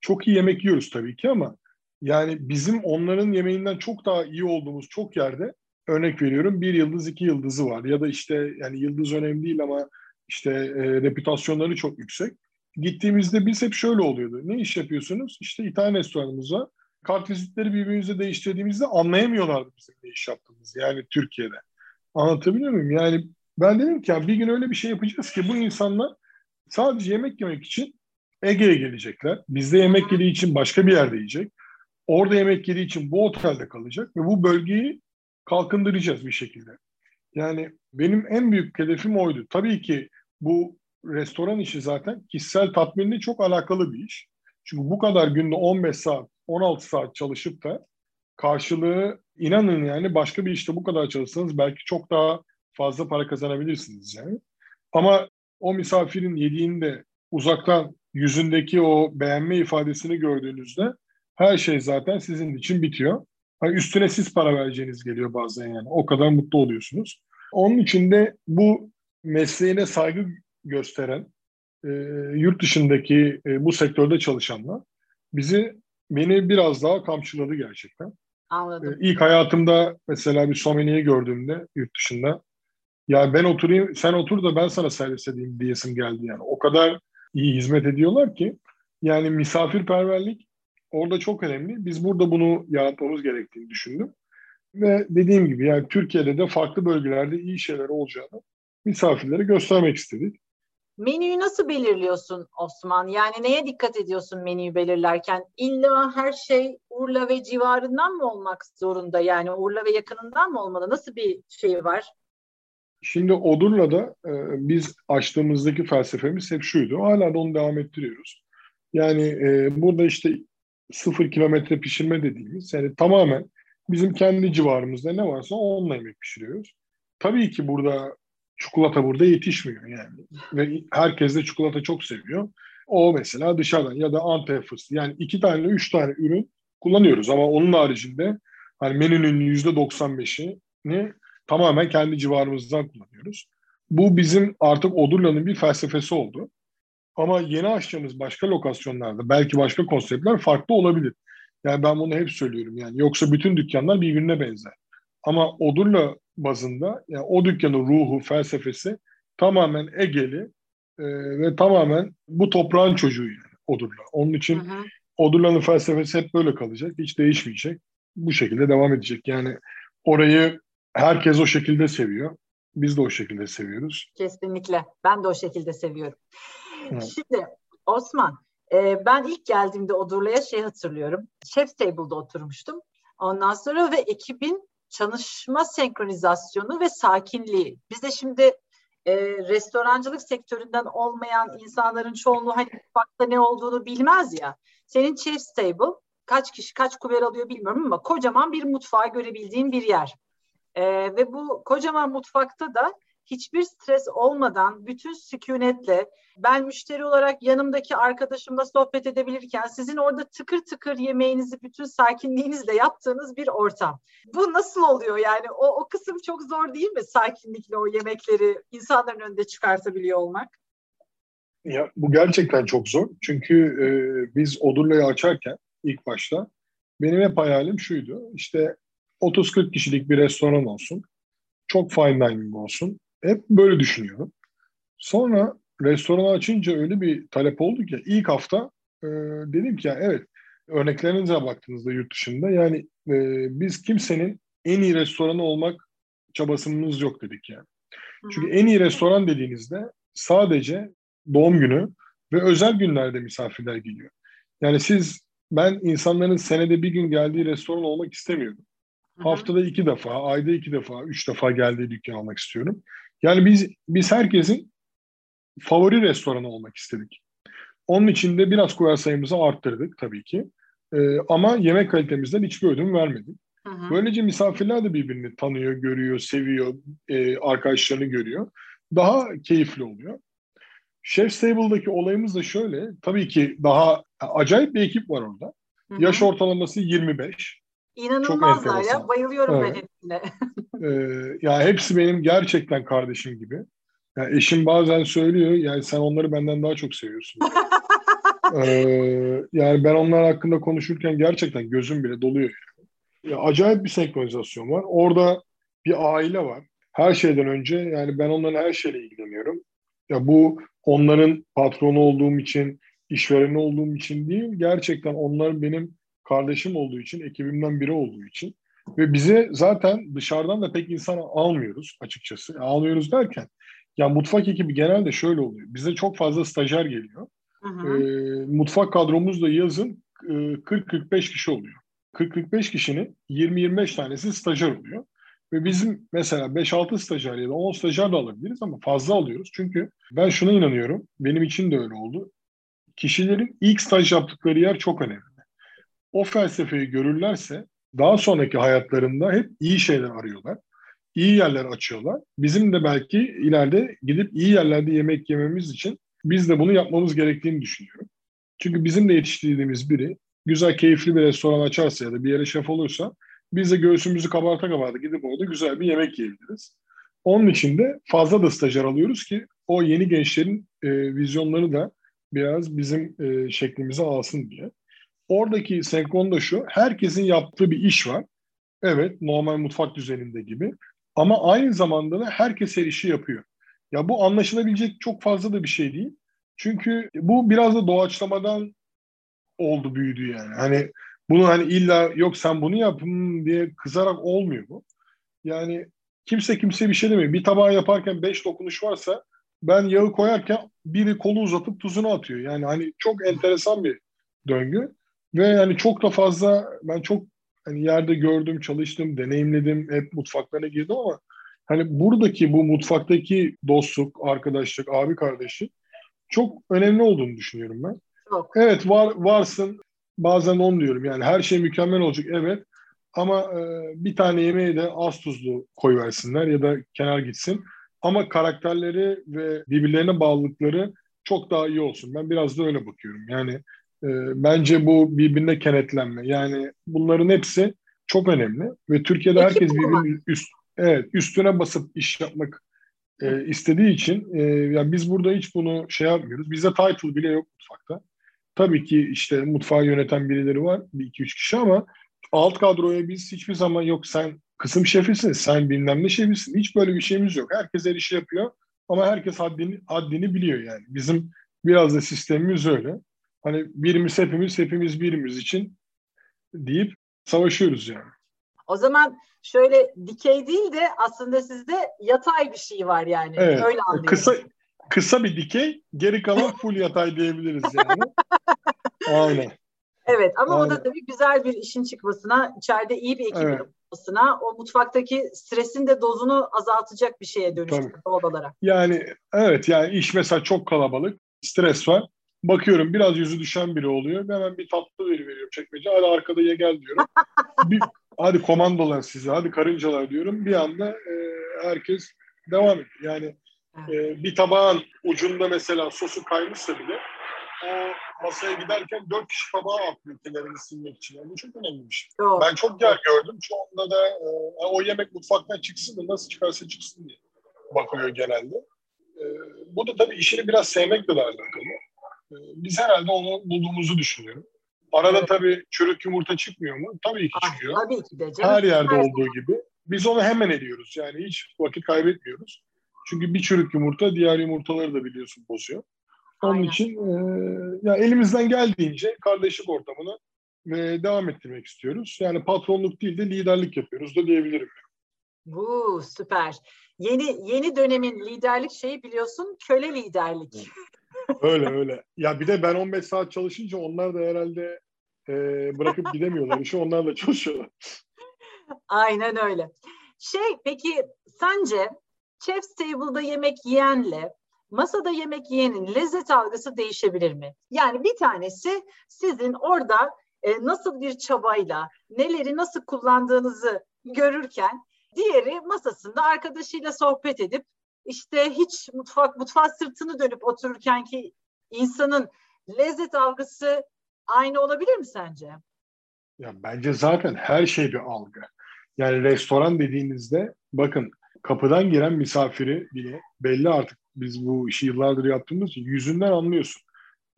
çok iyi yemek yiyoruz tabii ki ama yani bizim onların yemeğinden çok daha iyi olduğumuz çok yerde örnek veriyorum bir yıldız iki yıldızı var ya da işte yani yıldız önemli değil ama işte e, reputasyonları çok yüksek. Gittiğimizde biz hep şöyle oluyordu. Ne iş yapıyorsunuz? İşte İtalyan restoranımız var. Kart vizitleri birbirimize değiştirdiğimizde anlayamıyorlardı bizim ne iş yaptığımızı yani Türkiye'de. Anlatabiliyor muyum? Yani ben dedim ki ya bir gün öyle bir şey yapacağız ki bu insanlar sadece yemek yemek için Ege'ye gelecekler. Bizde yemek yediği için başka bir yerde yiyecek. Orada yemek yediği için bu otelde kalacak ve bu bölgeyi kalkındıracağız bir şekilde. Yani benim en büyük hedefim oydu. Tabii ki bu restoran işi zaten kişisel tatminle çok alakalı bir iş. Çünkü bu kadar günde 15 saat, 16 saat çalışıp da karşılığı inanın yani başka bir işte bu kadar çalışsanız belki çok daha fazla para kazanabilirsiniz yani. Ama o misafirin yediğinde uzaktan yüzündeki o beğenme ifadesini gördüğünüzde her şey zaten sizin için bitiyor. Hani üstüne siz para vereceğiniz geliyor bazen yani. O kadar mutlu oluyorsunuz. Onun için de bu mesleğine saygı gösteren e, yurt dışındaki e, bu sektörde çalışanlar bizi beni biraz daha kamçıladı gerçekten. Anladım. E, ilk hayatımda mesela bir someniyi gördüğümde yurt dışında ya ben oturayım sen otur da ben sana servis edeyim diyesim geldi yani. O kadar iyi hizmet ediyorlar ki yani misafirperverlik orada çok önemli. Biz burada bunu yaratmamız gerektiğini düşündüm. Ve dediğim gibi yani Türkiye'de de farklı bölgelerde iyi şeyler olacağını misafirlere göstermek istedik. Menüyü nasıl belirliyorsun Osman? Yani neye dikkat ediyorsun menüyü belirlerken? İlla her şey Urla ve civarından mı olmak zorunda? Yani Urla ve yakınından mı olmalı? Nasıl bir şey var? Şimdi Odurla'da e, biz açtığımızdaki felsefemiz hep şuydu. Hala da onu devam ettiriyoruz. Yani e, burada işte sıfır kilometre pişirme dediğimiz yani tamamen bizim kendi civarımızda ne varsa onunla yemek pişiriyoruz. Tabii ki burada çikolata burada yetişmiyor yani. Ve herkes de çikolata çok seviyor. O mesela dışarıdan ya da Antep fıstığı. Yani iki tane, üç tane ürün kullanıyoruz ama onun haricinde hani menünün yüzde 95'ini tamamen kendi civarımızdan kullanıyoruz. Bu bizim artık Odurla'nın bir felsefesi oldu. Ama yeni açacağımız başka lokasyonlarda belki başka konseptler farklı olabilir. Yani ben bunu hep söylüyorum yani. Yoksa bütün dükkanlar birbirine benzer. Ama Odurla bazında yani o dükkanın ruhu, felsefesi tamamen Egeli e, ve tamamen bu toprağın çocuğu yani Odurla. Onun için hı hı. Odurla'nın felsefesi hep böyle kalacak. Hiç değişmeyecek. Bu şekilde devam edecek. Yani orayı herkes o şekilde seviyor. Biz de o şekilde seviyoruz. Kesinlikle. Ben de o şekilde seviyorum. Şimdi Osman, e, ben ilk geldiğimde Odurla'ya şey hatırlıyorum. Chef Table'da oturmuştum. Ondan sonra ve ekibin çalışma senkronizasyonu ve sakinliği. Biz de şimdi e, restorancılık sektöründen olmayan insanların çoğunluğu hani mutfakta ne olduğunu bilmez ya. Senin Chef's Table kaç kişi kaç kuver alıyor bilmiyorum ama kocaman bir mutfağı görebildiğin bir yer. E, ve bu kocaman mutfakta da hiçbir stres olmadan bütün sükunetle ben müşteri olarak yanımdaki arkadaşımla sohbet edebilirken sizin orada tıkır tıkır yemeğinizi bütün sakinliğinizle yaptığınız bir ortam. Bu nasıl oluyor yani? O, o kısım çok zor değil mi? Sakinlikle o yemekleri insanların önünde çıkartabiliyor olmak. Ya, bu gerçekten çok zor. Çünkü e, biz Odurla'yı açarken ilk başta benim hep hayalim şuydu. İşte 30-40 kişilik bir restoran olsun. Çok fine dining olsun. Hep böyle düşünüyorum. Sonra restoranı açınca öyle bir talep oldu ki ilk hafta e, dedim ki ya evet örneklerinize baktığınızda yurt dışında yani e, biz kimsenin en iyi restoranı olmak çabasımız yok dedik yani. Çünkü en iyi restoran dediğinizde sadece doğum günü ve özel günlerde misafirler geliyor. Yani siz ben insanların senede bir gün geldiği restoran olmak istemiyorum. Haftada iki defa, ayda iki defa, üç defa geldiği dükkan olmak istiyorum. Yani biz biz herkesin favori restoranı olmak istedik. Onun için de biraz koyar sayımızı arttırdık tabii ki. Ee, ama yemek kalitemizden hiçbir ödün vermedik. Hı hı. Böylece misafirler de birbirini tanıyor, görüyor, seviyor, e, arkadaşlarını görüyor. Daha keyifli oluyor. Chef Table'daki olayımız da şöyle. Tabii ki daha acayip bir ekip var orada. Hı-hı. Yaş ortalaması 25. İnanılmazlar ya. Bayılıyorum evet. ben hepsine. ee, ya hepsi benim gerçekten kardeşim gibi. Yani eşim bazen söylüyor yani sen onları benden daha çok seviyorsun. ee, yani ben onlar hakkında konuşurken gerçekten gözüm bile doluyor. Ya, acayip bir senkronizasyon var. Orada bir aile var. Her şeyden önce yani ben onların her şeyle ilgileniyorum. Ya bu onların patronu olduğum için, işvereni olduğum için değil, gerçekten onlar benim kardeşim olduğu için, ekibimden biri olduğu için ve bize zaten dışarıdan da pek insan almıyoruz açıkçası. Almıyoruz derken ya mutfak ekibi genelde şöyle oluyor. Bize çok fazla stajyer geliyor. Hı hı. E, mutfak kadromuz da yazın e, 40-45 kişi oluyor. 40-45 kişinin 20-25 tanesi stajyer oluyor. Ve bizim mesela 5-6 stajyer ya da 10 stajyer de alabiliriz ama fazla alıyoruz. Çünkü ben şuna inanıyorum. Benim için de öyle oldu. Kişilerin ilk staj yaptıkları yer çok önemli. O felsefeyi görürlerse daha sonraki hayatlarında hep iyi şeyler arıyorlar. İyi yerler açıyorlar. Bizim de belki ileride gidip iyi yerlerde yemek yememiz için biz de bunu yapmamız gerektiğini düşünüyorum. Çünkü bizim de yetiştirdiğimiz biri güzel, keyifli bir restoran açarsa ya da bir yere şef olursa biz de göğsümüzü kabarta kabarta gidip orada güzel bir yemek yiyebiliriz. Onun için de fazla da stajyer alıyoruz ki o yeni gençlerin e, vizyonları da biraz bizim e, şeklimize alsın diye. Oradaki senkron da şu, herkesin yaptığı bir iş var. Evet, normal mutfak düzeninde gibi. Ama aynı zamanda da herkes her işi yapıyor. Ya bu anlaşılabilecek çok fazla da bir şey değil. Çünkü bu biraz da doğaçlamadan oldu, büyüdü yani. Hani bunu hani illa yok sen bunu yap diye kızarak olmuyor bu. Yani kimse kimseye bir şey demiyor. Bir tabağı yaparken beş dokunuş varsa ben yağı koyarken biri kolu uzatıp tuzunu atıyor. Yani hani çok enteresan bir döngü. Ve yani çok da fazla ben çok hani yerde gördüm, çalıştım, deneyimledim, hep mutfaklarına girdim ama hani buradaki bu mutfaktaki dostluk, arkadaşlık, abi kardeşi çok önemli olduğunu düşünüyorum ben. Çok. Evet var varsın bazen onu diyorum yani her şey mükemmel olacak evet ama e, bir tane yemeği de az tuzlu koy versinler ya da kenar gitsin. Ama karakterleri ve birbirlerine bağlılıkları çok daha iyi olsun. Ben biraz da öyle bakıyorum. Yani bence bu birbirine kenetlenme. Yani bunların hepsi çok önemli ve Türkiye'de Ekip herkes birbirinin üst, evet, üstüne basıp iş yapmak e, istediği için e, yani biz burada hiç bunu şey yapmıyoruz. Bizde title bile yok mutfakta. Tabii ki işte mutfağı yöneten birileri var, bir iki üç kişi ama alt kadroya biz hiçbir zaman yok sen kısım şefisin, sen bilmem ne şefisin. Hiç böyle bir şeyimiz yok. Herkes her işi yapıyor ama herkes haddini, haddini biliyor yani. Bizim biraz da sistemimiz öyle. Hani birimiz hepimiz, hepimiz birimiz için deyip savaşıyoruz yani. O zaman şöyle dikey değil de aslında sizde yatay bir şey var yani. Evet. Öyle anlıyorum. Kısa, kısa bir dikey, geri kalan full yatay diyebiliriz yani. Aynen. Evet ama Aynen. o da tabii güzel bir işin çıkmasına, içeride iyi bir ekibin evet. olmasına, o mutfaktaki stresin de dozunu azaltacak bir şeye dönüştü doğal olarak. Yani evet yani iş mesela çok kalabalık, stres var. Bakıyorum biraz yüzü düşen biri oluyor. Hemen bir tatlı veri veriyorum çekmece. Hadi arkada ye gel diyorum. bir, hadi komandolar size, hadi karıncalar diyorum. Bir anda e, herkes devam ediyor. Yani e, bir tabağın ucunda mesela sosu kaymışsa bile o masaya giderken dört kişi tabağı atlıyor kenarını silmek için. Yani bu çok önemli bir şey. Doğru. Ben çok yer gördüm. Çoğunda da e, o yemek mutfaktan çıksın da nasıl çıkarsa çıksın diye bakılıyor genelde. E, bu da tabii işini biraz sevmekle de alakalı. E, biz herhalde onu bulduğumuzu düşünüyorum. Arada evet. tabii çürük yumurta çıkmıyor mu? Tabii ki çıkıyor. Tabii ki de canım. Her yerde Her olduğu gibi. Biz onu hemen ediyoruz. Yani hiç vakit kaybetmiyoruz. Çünkü bir çürük yumurta diğer yumurtaları da biliyorsun bozuyor. Onun Aynen. için e, ya elimizden geldiğince kardeşlik ortamını e, devam ettirmek istiyoruz. Yani patronluk değil de liderlik yapıyoruz da diyebilirim. Bu süper. Yeni yeni dönemin liderlik şeyi biliyorsun köle liderlik. Öyle öyle. Ya bir de ben 15 saat çalışınca onlar da herhalde e, bırakıp gidemiyorlar. İşte onlarla çalışıyorlar. Aynen öyle. Şey peki sence chef's table'da yemek yiyenle masada yemek yiyenin lezzet algısı değişebilir mi? Yani bir tanesi sizin orada e, nasıl bir çabayla neleri nasıl kullandığınızı görürken diğeri masasında arkadaşıyla sohbet edip işte hiç mutfak mutfak sırtını dönüp otururken ki insanın lezzet algısı aynı olabilir mi sence? Ya bence zaten her şey bir algı. Yani restoran dediğinizde bakın kapıdan giren misafiri bile belli artık biz bu işi yıllardır yaptığımız için yüzünden anlıyorsun.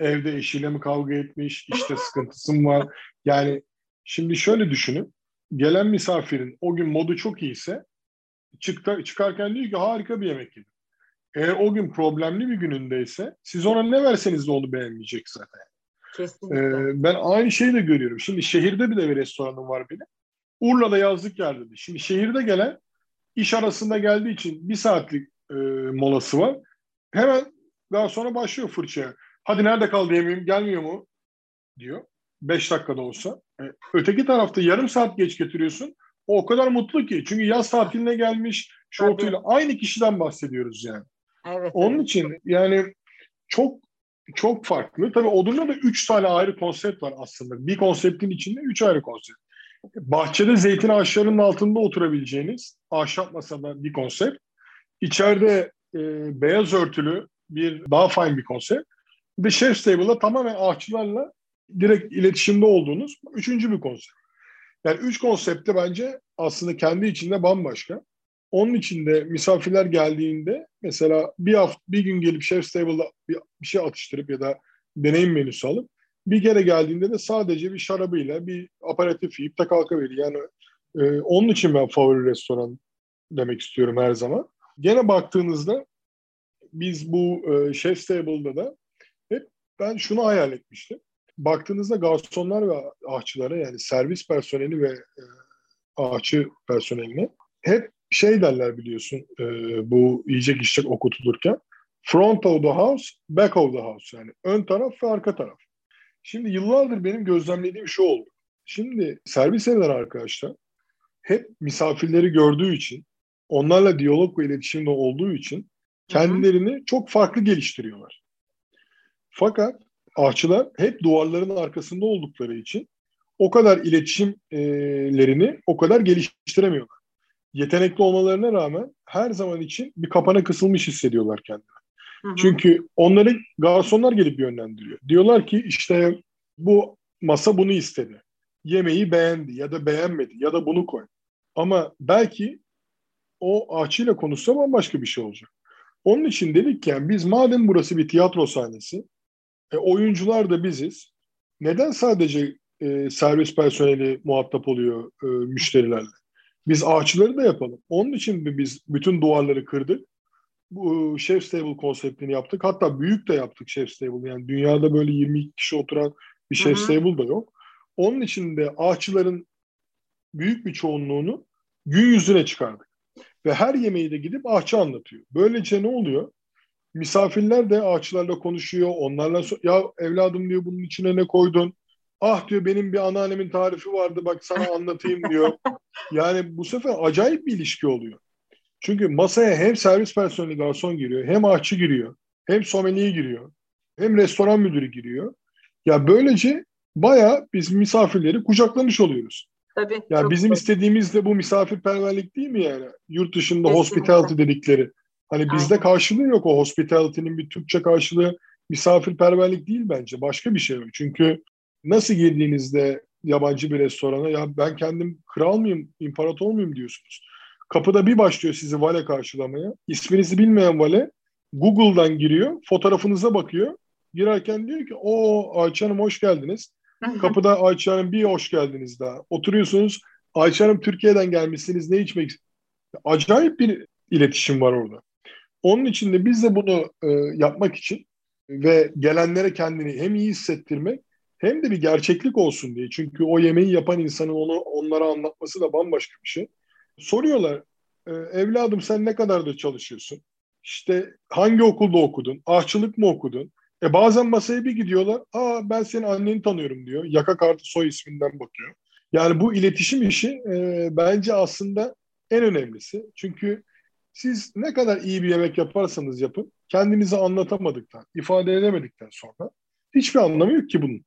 Evde eşiyle mi kavga etmiş, işte sıkıntısı mı var? Yani şimdi şöyle düşünün. Gelen misafirin o gün modu çok iyiyse çıktı, çıkarken diyor ki harika bir yemek yedim. Eğer o gün problemli bir günündeyse siz ona ne verseniz de onu beğenmeyecek zaten. Kesinlikle. Ee, ben aynı şeyi de görüyorum. Şimdi şehirde bir de bir restoranım var benim. Urla'da yazlık yerde. Şimdi şehirde gelen iş arasında geldiği için bir saatlik e, molası var. Hemen daha sonra başlıyor fırçaya. Hadi nerede kaldı yemeğim gelmiyor mu? diyor. Beş dakikada olsa. E, öteki tarafta yarım saat geç getiriyorsun. O o kadar mutlu ki. Çünkü yaz tatiline gelmiş şortuyla aynı kişiden bahsediyoruz yani. Evet, Onun evet. için yani çok çok farklı. Tabii Odun'da da üç tane ayrı konsept var aslında. Bir konseptin içinde üç ayrı konsept. Bahçede zeytin ağaçlarının altında oturabileceğiniz ahşap masada bir konsept. İçeride e, beyaz örtülü bir daha fine bir konsept. Bir de Chef's Table'da tamamen ağaçlarla direkt iletişimde olduğunuz üçüncü bir konsept. Yani üç konsepte bence aslında kendi içinde bambaşka. Onun içinde misafirler geldiğinde mesela bir hafta bir gün gelip Chef's Table'da bir, bir şey atıştırıp ya da deneyim menüsü alıp bir kere geldiğinde de sadece bir şarabıyla bir aparatif yiyip de kalkabilir. Yani e, onun için ben favori restoran demek istiyorum her zaman. Gene baktığınızda biz bu e, Chef's Table'da da hep ben şunu hayal etmiştim. Baktığınızda garsonlar ve ahçılara yani servis personeli ve e, ahçı personeline hep şey derler biliyorsun e, bu yiyecek içecek okutulurken front of the house, back of the house yani ön taraf ve arka taraf. Şimdi yıllardır benim gözlemlediğim şu oldu. Şimdi servis eden arkadaşlar hep misafirleri gördüğü için, onlarla diyalog ve iletişimde olduğu için kendilerini Hı-hı. çok farklı geliştiriyorlar. Fakat ahçılar hep duvarların arkasında oldukları için o kadar iletişimlerini o kadar geliştiremiyorlar. Yetenekli olmalarına rağmen her zaman için bir kapana kısılmış hissediyorlar kendilerini. Çünkü onları garsonlar gelip yönlendiriyor. Diyorlar ki işte bu masa bunu istedi. Yemeği beğendi ya da beğenmedi ya da bunu koy. Ama belki o ahçıyla konuşsa bambaşka bir şey olacak. Onun için dedik ki yani biz madem burası bir tiyatro sahnesi, e, oyuncular da biziz. Neden sadece e, servis personeli muhatap oluyor e, müşterilerle? Biz ağaçları da yapalım. Onun için mi biz bütün duvarları kırdık? bu Chef's Table konseptini yaptık. Hatta büyük de yaptık Chef's Table. Yani dünyada böyle 22 kişi oturan bir Chef's Table da yok. Onun için de ağaççıların büyük bir çoğunluğunu gün yüzüne çıkardık. Ve her yemeği de gidip ağaççı anlatıyor. Böylece ne oluyor? Misafirler de ağaçlarla konuşuyor. Onlarla so- ya evladım diyor bunun içine ne koydun? Ah diyor benim bir anneannemin tarifi vardı bak sana anlatayım diyor. Yani bu sefer acayip bir ilişki oluyor. Çünkü masaya hem servis personeli garson giriyor, hem aşçı giriyor, hem sommelier giriyor, hem restoran müdürü giriyor. Ya böylece bayağı biz misafirleri kucaklamış oluyoruz. Tabii. Ya bizim doğru. istediğimiz de bu misafirperverlik değil mi yani? Yurt dışında Kesinlikle. hospitality dedikleri. Hani bizde Aynen. karşılığı yok o hospitality'nin bir Türkçe karşılığı misafirperverlik değil bence. Başka bir şey. Çünkü nasıl girdiğinizde yabancı bir restorana ya ben kendim kral mıyım, imparator muyum diyorsunuz. Kapıda bir başlıyor sizi vale karşılamaya. İsminizi bilmeyen vale Google'dan giriyor, fotoğrafınıza bakıyor. Girerken diyor ki o Ayça Hanım hoş geldiniz. Kapıda Ayça Hanım bir hoş geldiniz daha. Oturuyorsunuz Ayça Hanım Türkiye'den gelmişsiniz ne içmek Acayip bir iletişim var orada. Onun için de biz de bunu e, yapmak için ve gelenlere kendini hem iyi hissettirmek hem de bir gerçeklik olsun diye. Çünkü o yemeği yapan insanın onu onlara anlatması da bambaşka bir şey. Soruyorlar, e, evladım sen ne kadar da çalışıyorsun? İşte hangi okulda okudun? Ahçılık mı okudun? E bazen masaya bir gidiyorlar. Aa ben senin anneni tanıyorum diyor. Yaka kartı soy isminden bakıyor. Yani bu iletişim işi e, bence aslında en önemlisi. Çünkü siz ne kadar iyi bir yemek yaparsanız yapın, kendinizi anlatamadıktan, ifade edemedikten sonra hiçbir anlamı yok ki bunun.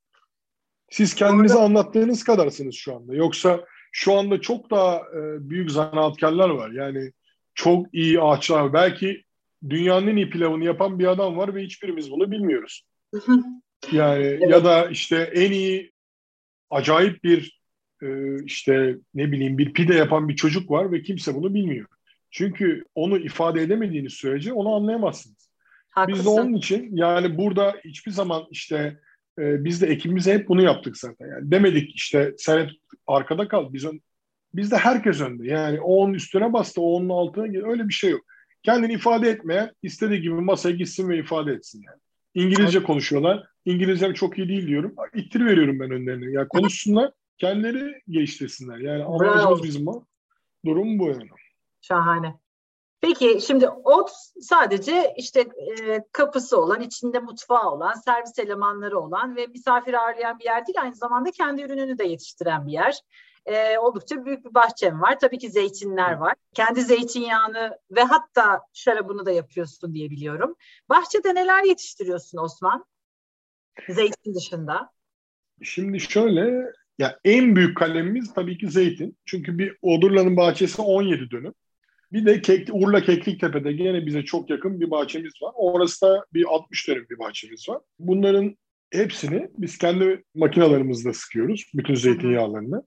Siz kendinizi Orada... anlattığınız kadarsınız şu anda. Yoksa şu anda çok daha e, büyük zanaatkarlar var. Yani çok iyi ağaçlar. Belki dünyanın en iyi pilavını yapan bir adam var ve hiçbirimiz bunu bilmiyoruz. yani evet. ya da işte en iyi acayip bir e, işte ne bileyim bir pide yapan bir çocuk var ve kimse bunu bilmiyor. Çünkü onu ifade edemediğiniz sürece onu anlayamazsınız. Haklısın. Biz de onun için yani burada hiçbir zaman işte e, biz de ekibimize hep bunu yaptık zaten. Yani demedik işte sen arkada kal. Biz ön, bizde herkes önde. Yani o onun üstüne bastı, o onun altına öyle bir şey yok. Kendini ifade etmeye istediği gibi masaya gitsin ve ifade etsin yani. İngilizce evet. konuşuyorlar. İngilizcem çok iyi değil diyorum. İttir veriyorum ben önlerine. Yani konuşsunlar, kendileri geliştirsinler. Yani amacımız bizim o. Durum bu yani. Şahane. Peki şimdi ot sadece işte e, kapısı olan, içinde mutfağı olan, servis elemanları olan ve misafir ağırlayan bir yer değil. Aynı zamanda kendi ürününü de yetiştiren bir yer. E, oldukça büyük bir bahçem var. Tabii ki zeytinler var. Kendi zeytinyağını ve hatta şarabını da yapıyorsun diye biliyorum. Bahçede neler yetiştiriyorsun Osman? Zeytin dışında. Şimdi şöyle, ya en büyük kalemimiz tabii ki zeytin. Çünkü bir Odurla'nın bahçesi 17 dönüm. Bir de Kek, Urla Kekliktepe'de gene bize çok yakın bir bahçemiz var. Orası da bir 60 dönüm bir bahçemiz var. Bunların hepsini biz kendi makinalarımızla sıkıyoruz. Bütün zeytinyağlarını.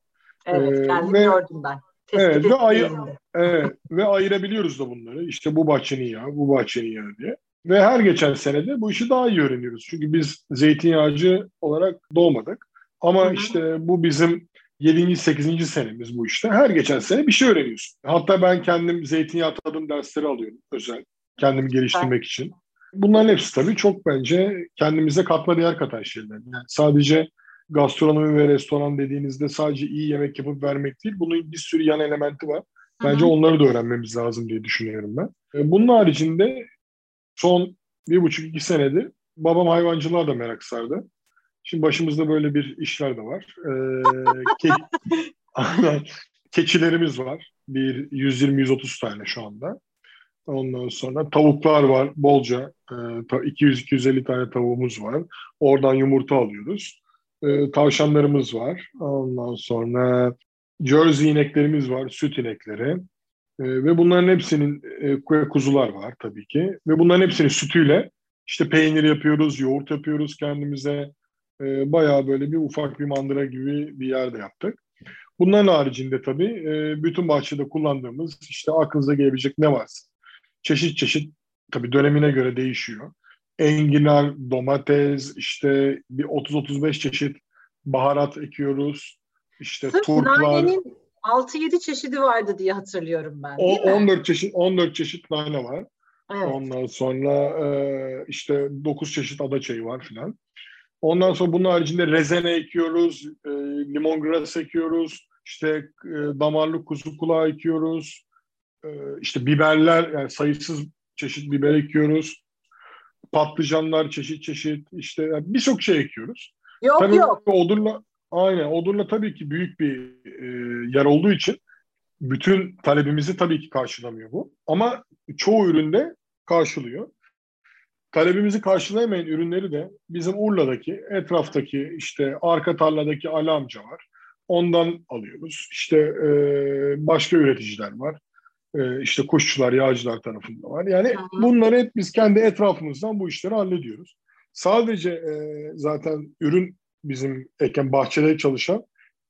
Evet, ee, kendim ve, gördüm ben. evet, ve, ayır, evet, ve ayırabiliyoruz da bunları. İşte bu bahçenin yağı, bu bahçenin yağı diye. Ve her geçen senede bu işi daha iyi öğreniyoruz. Çünkü biz zeytinyağcı olarak doğmadık. Ama Hı-hı. işte bu bizim 7. 8. senemiz bu işte. Her geçen sene bir şey öğreniyorsun. Hatta ben kendim zeytinyağı tadım dersleri alıyorum özel. Kendimi geliştirmek evet. için. Bunların hepsi tabii çok bence kendimize katma değer katan şeyler. Yani sadece gastronomi ve restoran dediğinizde sadece iyi yemek yapıp vermek değil. Bunun bir sürü yan elementi var. Bence Hı-hı. onları da öğrenmemiz lazım diye düşünüyorum ben. E, bunun haricinde son bir buçuk iki senedir babam hayvancılığa da merak sardı. Şimdi başımızda böyle bir işler de var. Ee, ke- keçilerimiz var. Bir 120-130 tane şu anda. Ondan sonra tavuklar var bolca. Ee, 200-250 tane tavuğumuz var. Oradan yumurta alıyoruz. Ee, tavşanlarımız var. Ondan sonra Jersey ineklerimiz var, süt inekleri. Ee, ve bunların hepsinin e, kuzular var tabii ki. Ve bunların hepsinin sütüyle işte peynir yapıyoruz, yoğurt yapıyoruz kendimize e, bayağı böyle bir ufak bir mandıra gibi bir yerde yaptık. Bunların haricinde tabii e, bütün bahçede kullandığımız işte aklınıza gelebilecek ne varsa çeşit çeşit tabii dönemine göre değişiyor. Enginar, domates, işte bir 30-35 çeşit baharat ekiyoruz. İşte Sırf turplar. Nanenin 6-7 çeşidi vardı diye hatırlıyorum ben. O, 14 çeşit 14 çeşit nane var. Evet. Ondan sonra e, işte 9 çeşit ada çayı var filan. Ondan sonra bunun haricinde rezene ekiyoruz, e, limongras ekiyoruz, işte e, damarlı kuzu kulağı ekiyoruz, e, işte biberler, yani sayısız çeşit biber ekiyoruz, patlıcanlar çeşit çeşit, işte yani birçok şey ekiyoruz. Yok tabii yok. Odurla, aynen Odurla tabii ki büyük bir e, yer olduğu için bütün talebimizi tabii ki karşılamıyor bu. Ama çoğu üründe karşılıyor talebimizi karşılayamayan ürünleri de bizim Urla'daki, etraftaki işte arka tarladaki Ali amca var. Ondan alıyoruz. İşte e, başka üreticiler var. E, işte kuşçular, yağcılar tarafında var. Yani bunları hep biz kendi etrafımızdan bu işleri hallediyoruz. Sadece e, zaten ürün bizim eken bahçede çalışan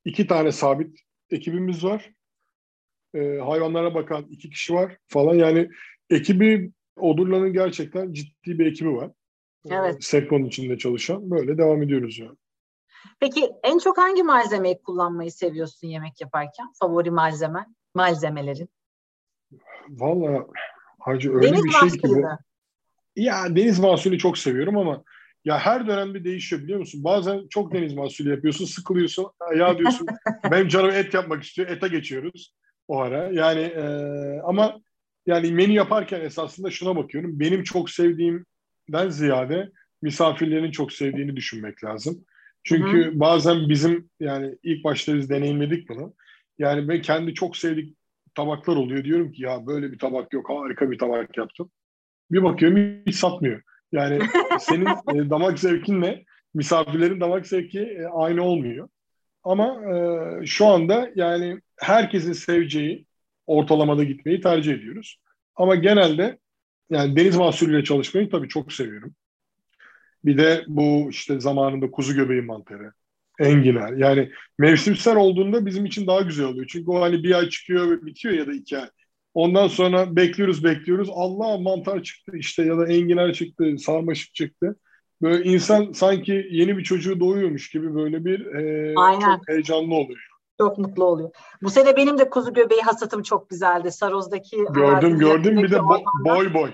iki tane sabit ekibimiz var. E, hayvanlara bakan iki kişi var falan. Yani ekibi Odurla'nın gerçekten ciddi bir ekibi var. Evet. Sekmon'un içinde çalışan. Böyle devam ediyoruz yani. Peki en çok hangi malzemeyi kullanmayı seviyorsun yemek yaparken? Favori malzeme, malzemelerin? Valla Hacı öyle deniz bir şey ki bu. Ya deniz mahsulü çok seviyorum ama ya her dönemde değişiyor biliyor musun? Bazen çok deniz mahsulü yapıyorsun, sıkılıyorsun. Ya diyorsun benim canım et yapmak istiyor. Ete geçiyoruz o ara. Yani e, ama yani menü yaparken esasında şuna bakıyorum. Benim çok sevdiğimden ziyade misafirlerin çok sevdiğini düşünmek lazım. Çünkü Hı-hı. bazen bizim yani ilk başta biz deneyimledik bunu. Yani ben kendi çok sevdik tabaklar oluyor. Diyorum ki ya böyle bir tabak yok harika bir tabak yaptım. Bir bakıyorum hiç satmıyor. Yani senin e, damak zevkinle misafirlerin damak zevki e, aynı olmuyor. Ama e, şu anda yani herkesin seveceği ortalamada gitmeyi tercih ediyoruz. Ama genelde yani deniz mahsulüyle çalışmayı tabii çok seviyorum. Bir de bu işte zamanında kuzu göbeği mantarı, enginar. Yani mevsimsel olduğunda bizim için daha güzel oluyor. Çünkü o hani bir ay çıkıyor ve bitiyor ya da iki ay. Ondan sonra bekliyoruz bekliyoruz. Allah mantar çıktı işte ya da enginar çıktı, sarmaşık çıktı. Böyle insan sanki yeni bir çocuğu doğuyormuş gibi böyle bir e, çok heyecanlı oluyor. Çok mutlu oluyor. Bu sene benim de kuzu göbeği hasatım çok güzeldi. Saroz'daki gördüm gördüm bir de bo- boy boy.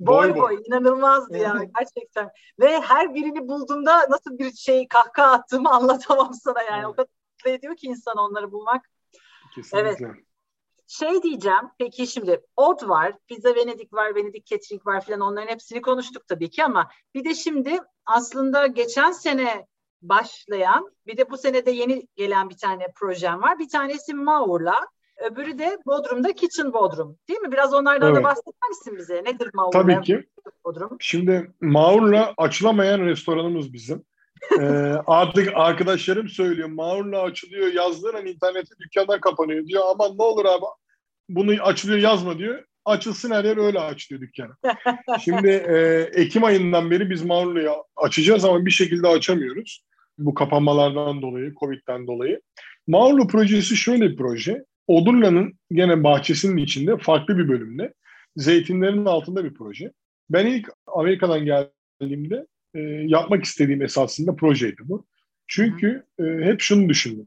Boy boy, boy. inanılmazdı ya gerçekten. Ve her birini bulduğumda nasıl bir şey kahkaha attığımı anlatamam sana yani. Evet. O kadar mutlu ediyor ki insan onları bulmak. Kesinlikle. Evet. Şey diyeceğim, peki şimdi Od var, Pizza Venedik var, Venedik Catering var filan onların hepsini konuştuk tabii ki ama bir de şimdi aslında geçen sene başlayan bir de bu senede yeni gelen bir tane projem var. Bir tanesi Maur'la, öbürü de Bodrum'da Kitchen Bodrum. Değil mi? Biraz onlardan evet. da bahseder misin bize? Nedir Maur? Tabii ki. Bodrum? Şimdi Maur'la açılamayan restoranımız bizim. ee, artık arkadaşlarım söylüyor Maur'la açılıyor yazdığın an internette dükkanlar kapanıyor diyor. Aman ne olur abi bunu açılıyor yazma diyor. Açılsın her yer öyle açılıyor dükkanı. Şimdi e, Ekim ayından beri biz Maur'la açacağız ama bir şekilde açamıyoruz. Bu kapanmalardan dolayı, Covid'den dolayı. Maurlu projesi şöyle bir proje. Odurla'nın gene bahçesinin içinde farklı bir bölümde zeytinlerin altında bir proje. Ben ilk Amerika'dan geldiğimde e, yapmak istediğim esasında projeydi bu. Çünkü e, hep şunu düşündüm.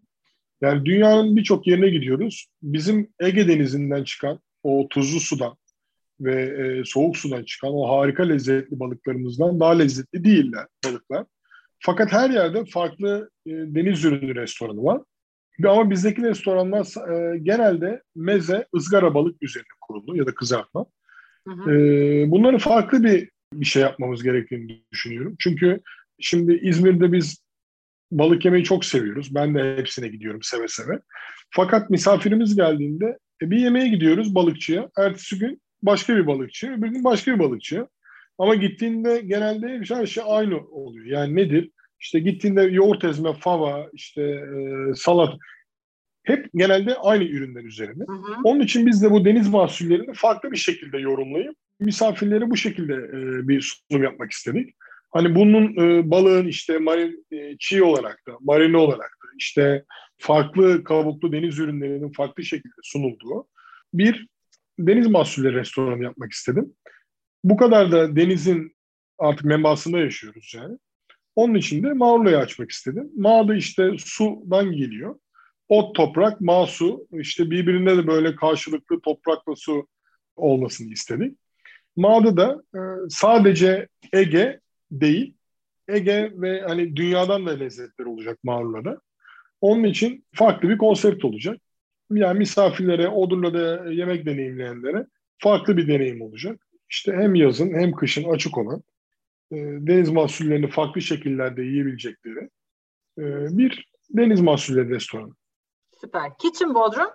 Yani dünyanın birçok yerine gidiyoruz. Bizim Ege Denizi'nden çıkan o tuzlu sudan ve e, soğuk sudan çıkan o harika lezzetli balıklarımızdan daha lezzetli değiller balıklar. Fakat her yerde farklı e, deniz ürünü restoranı var. Ama bizdeki restoranlar e, genelde meze, ızgara balık üzerine kurulu ya da kızartma. Hı hı. E, bunları farklı bir bir şey yapmamız gerektiğini düşünüyorum. Çünkü şimdi İzmir'de biz balık yemeyi çok seviyoruz. Ben de hepsine gidiyorum seve seve. Fakat misafirimiz geldiğinde e, bir yemeğe gidiyoruz balıkçıya. Ertesi gün başka bir balıkçı, öbür gün başka bir balıkçı. Ama gittiğinde genelde her şey aynı oluyor. Yani nedir? İşte gittiğinde yoğurt ezme, fava, işte e, salat hep genelde aynı ürünler üzerine. Hı hı. Onun için biz de bu deniz mahsullerini farklı bir şekilde yorumlayıp misafirlere bu şekilde e, bir sunum yapmak istedik. Hani bunun e, balığın işte marin, e, çiğ olarak da, marine olarak da işte farklı kabuklu deniz ürünlerinin farklı şekilde sunulduğu bir deniz mahsulleri restoranı yapmak istedim. Bu kadar da denizin artık menbaasında yaşıyoruz yani. Onun için de Maurla'yı açmak istedim. Ma da işte sudan geliyor. Ot toprak, ma su. İşte birbirinde de böyle karşılıklı toprakla su olmasını istedik. Ma'da da e, sadece Ege değil, Ege ve hani dünyadan da lezzetler olacak Mağrur'da. Onun için farklı bir konsept olacak. Yani misafirlere, Odur'la yemek deneyimleyenlere farklı bir deneyim olacak. İşte hem yazın hem kışın açık olan e, deniz mahsullerini farklı şekillerde yiyebilecekleri e, bir deniz mahsulleri restoranı. Süper. Kitchen Bodrum?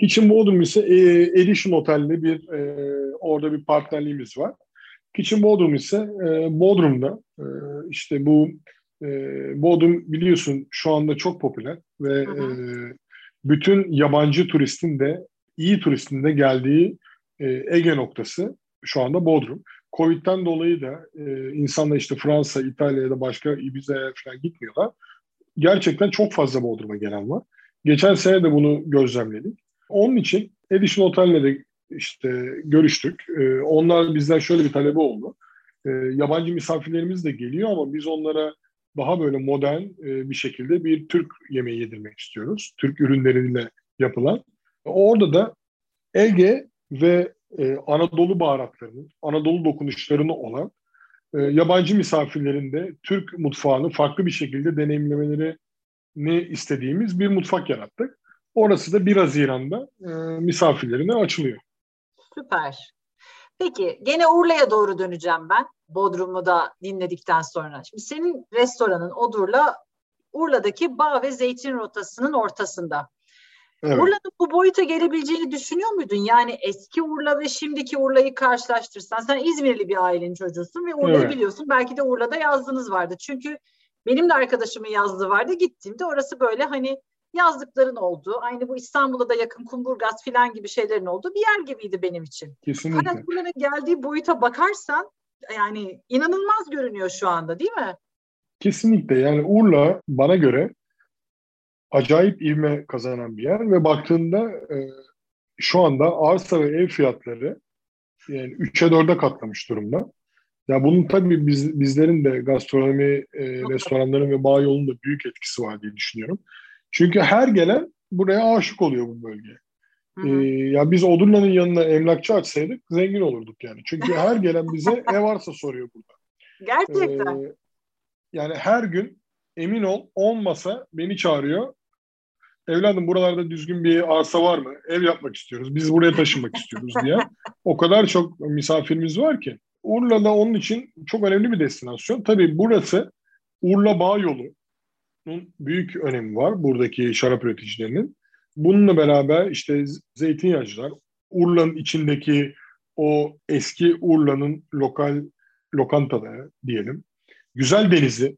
Kitchen Bodrum ise e, Edition Otel'de bir e, orada bir partnerliğimiz var. Kitchen Bodrum ise e, Bodrum'da e, işte bu E, Bodrum biliyorsun şu anda çok popüler ve hı hı. E, bütün yabancı turistin de iyi turistin de geldiği e, Ege noktası şu anda Bodrum. Covid'den dolayı da e, insanlar işte Fransa, İtalya ya da başka Ibiza'ya falan gitmiyorlar. Gerçekten çok fazla Bodrum'a gelen var. Geçen sene de bunu gözlemledik. Onun için Edition Otel'le işte görüştük. E, onlar bizden şöyle bir talebi oldu. E, yabancı misafirlerimiz de geliyor ama biz onlara daha böyle modern e, bir şekilde bir Türk yemeği yedirmek istiyoruz. Türk ürünleriyle yapılan. Orada da Ege ve e, Anadolu baharatlarının, Anadolu dokunuşlarını olan e, yabancı misafirlerin de Türk mutfağını farklı bir şekilde deneyimlemelerini istediğimiz bir mutfak yarattık. Orası da 1 Haziran'da e, misafirlerine açılıyor. Süper. Peki gene Urla'ya doğru döneceğim ben. Bodrum'u da dinledikten sonra. Şimdi senin restoranın Odur'la Urla'daki bağ ve zeytin rotasının ortasında. Evet. Urla'nın bu boyuta gelebileceğini düşünüyor muydun? Yani eski Urla ve şimdiki Urla'yı karşılaştırsan sen İzmirli bir ailenin çocuğusun ve Urla'yı evet. biliyorsun. Belki de Urla'da yazdığınız vardı. Çünkü benim de arkadaşımın yazdığı vardı. Gittiğimde orası böyle hani yazlıkların olduğu, aynı bu İstanbul'a da yakın Kumburgaz filan gibi şeylerin olduğu bir yer gibiydi benim için. Kesinlikle. Fakat bunların geldiği boyuta bakarsan yani inanılmaz görünüyor şu anda değil mi? Kesinlikle yani Urla bana göre acayip ivme kazanan bir yer ve baktığında e, şu anda arsa ve ev fiyatları yani 3'e 4'e katlamış durumda. Ya bunun tabii biz, bizlerin de gastronomi, e, restoranların ve bağ yolunda büyük etkisi var diye düşünüyorum. Çünkü her gelen buraya aşık oluyor bu bölgeye. Ee, ya biz Odurla'nın yanına emlakçı açsaydık zengin olurduk yani. Çünkü her gelen bize ev varsa soruyor burada. Gerçekten. Ee, yani her gün emin ol 10 masa beni çağırıyor. Evladım buralarda düzgün bir arsa var mı? Ev yapmak istiyoruz. Biz buraya taşınmak istiyoruz diye. O kadar çok misafirimiz var ki. Urla da onun için çok önemli bir destinasyon. Tabii burası Urla Bağ Yolu büyük önemi var buradaki şarap üreticilerinin. Bununla beraber işte zeytinyağcılar, Urla'nın içindeki o eski Urla'nın lokal lokantaları diyelim. Güzel denizi,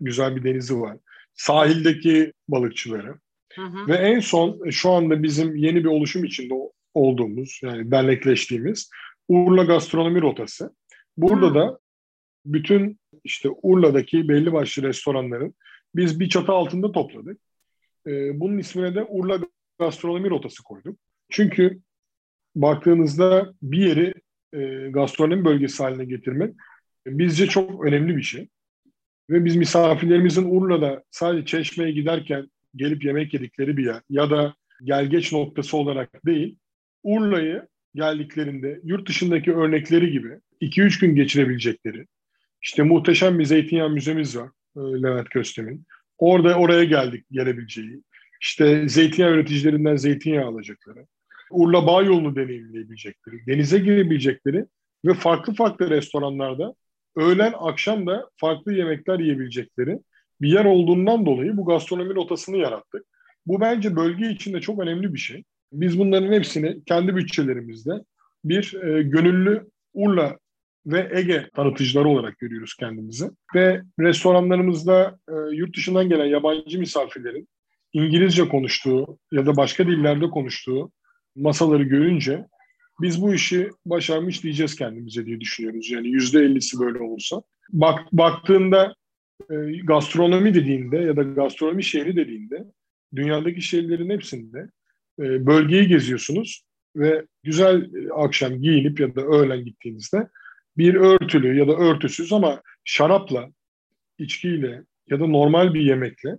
güzel bir denizi var. Sahildeki balıkçıları. Hı hı. Ve en son şu anda bizim yeni bir oluşum içinde olduğumuz, yani dernekleştiğimiz Urla Gastronomi Rotası. Burada hı. da bütün işte Urla'daki belli başlı restoranların biz bir çatı altında topladık. E, bunun ismine de Urla Gastronomi Rotası koyduk. Çünkü baktığınızda bir yeri e, gastronomi bölgesi haline getirmek e, bizce çok önemli bir şey. Ve biz misafirlerimizin Urla'da sadece Çeşme'ye giderken gelip yemek yedikleri bir yer ya da gelgeç noktası olarak değil, Urla'yı geldiklerinde yurt dışındaki örnekleri gibi 2-3 gün geçirebilecekleri, işte muhteşem bir zeytinyağı müzemiz var. E, Levent Köstem'in. Orada oraya geldik gelebileceği. İşte zeytinyağı üreticilerinden zeytinyağı alacakları. Urla Bağ yolunu deneyimleyebilecekleri, denize girebilecekleri ve farklı farklı restoranlarda öğlen akşam da farklı yemekler yiyebilecekleri bir yer olduğundan dolayı bu gastronomi notasını yarattık. Bu bence bölge için de çok önemli bir şey. Biz bunların hepsini kendi bütçelerimizde bir e, gönüllü Urla ve Ege tanıtıcıları olarak görüyoruz kendimizi. Ve restoranlarımızda e, yurt dışından gelen yabancı misafirlerin İngilizce konuştuğu ya da başka dillerde konuştuğu masaları görünce biz bu işi başarmış diyeceğiz kendimize diye düşünüyoruz. Yani yüzde ellisi böyle olursa. Bak, baktığında e, gastronomi dediğinde ya da gastronomi şehri dediğinde dünyadaki şehirlerin hepsinde e, bölgeyi geziyorsunuz ve güzel e, akşam giyinip ya da öğlen gittiğinizde bir örtülü ya da örtüsüz ama şarapla, içkiyle ya da normal bir yemekle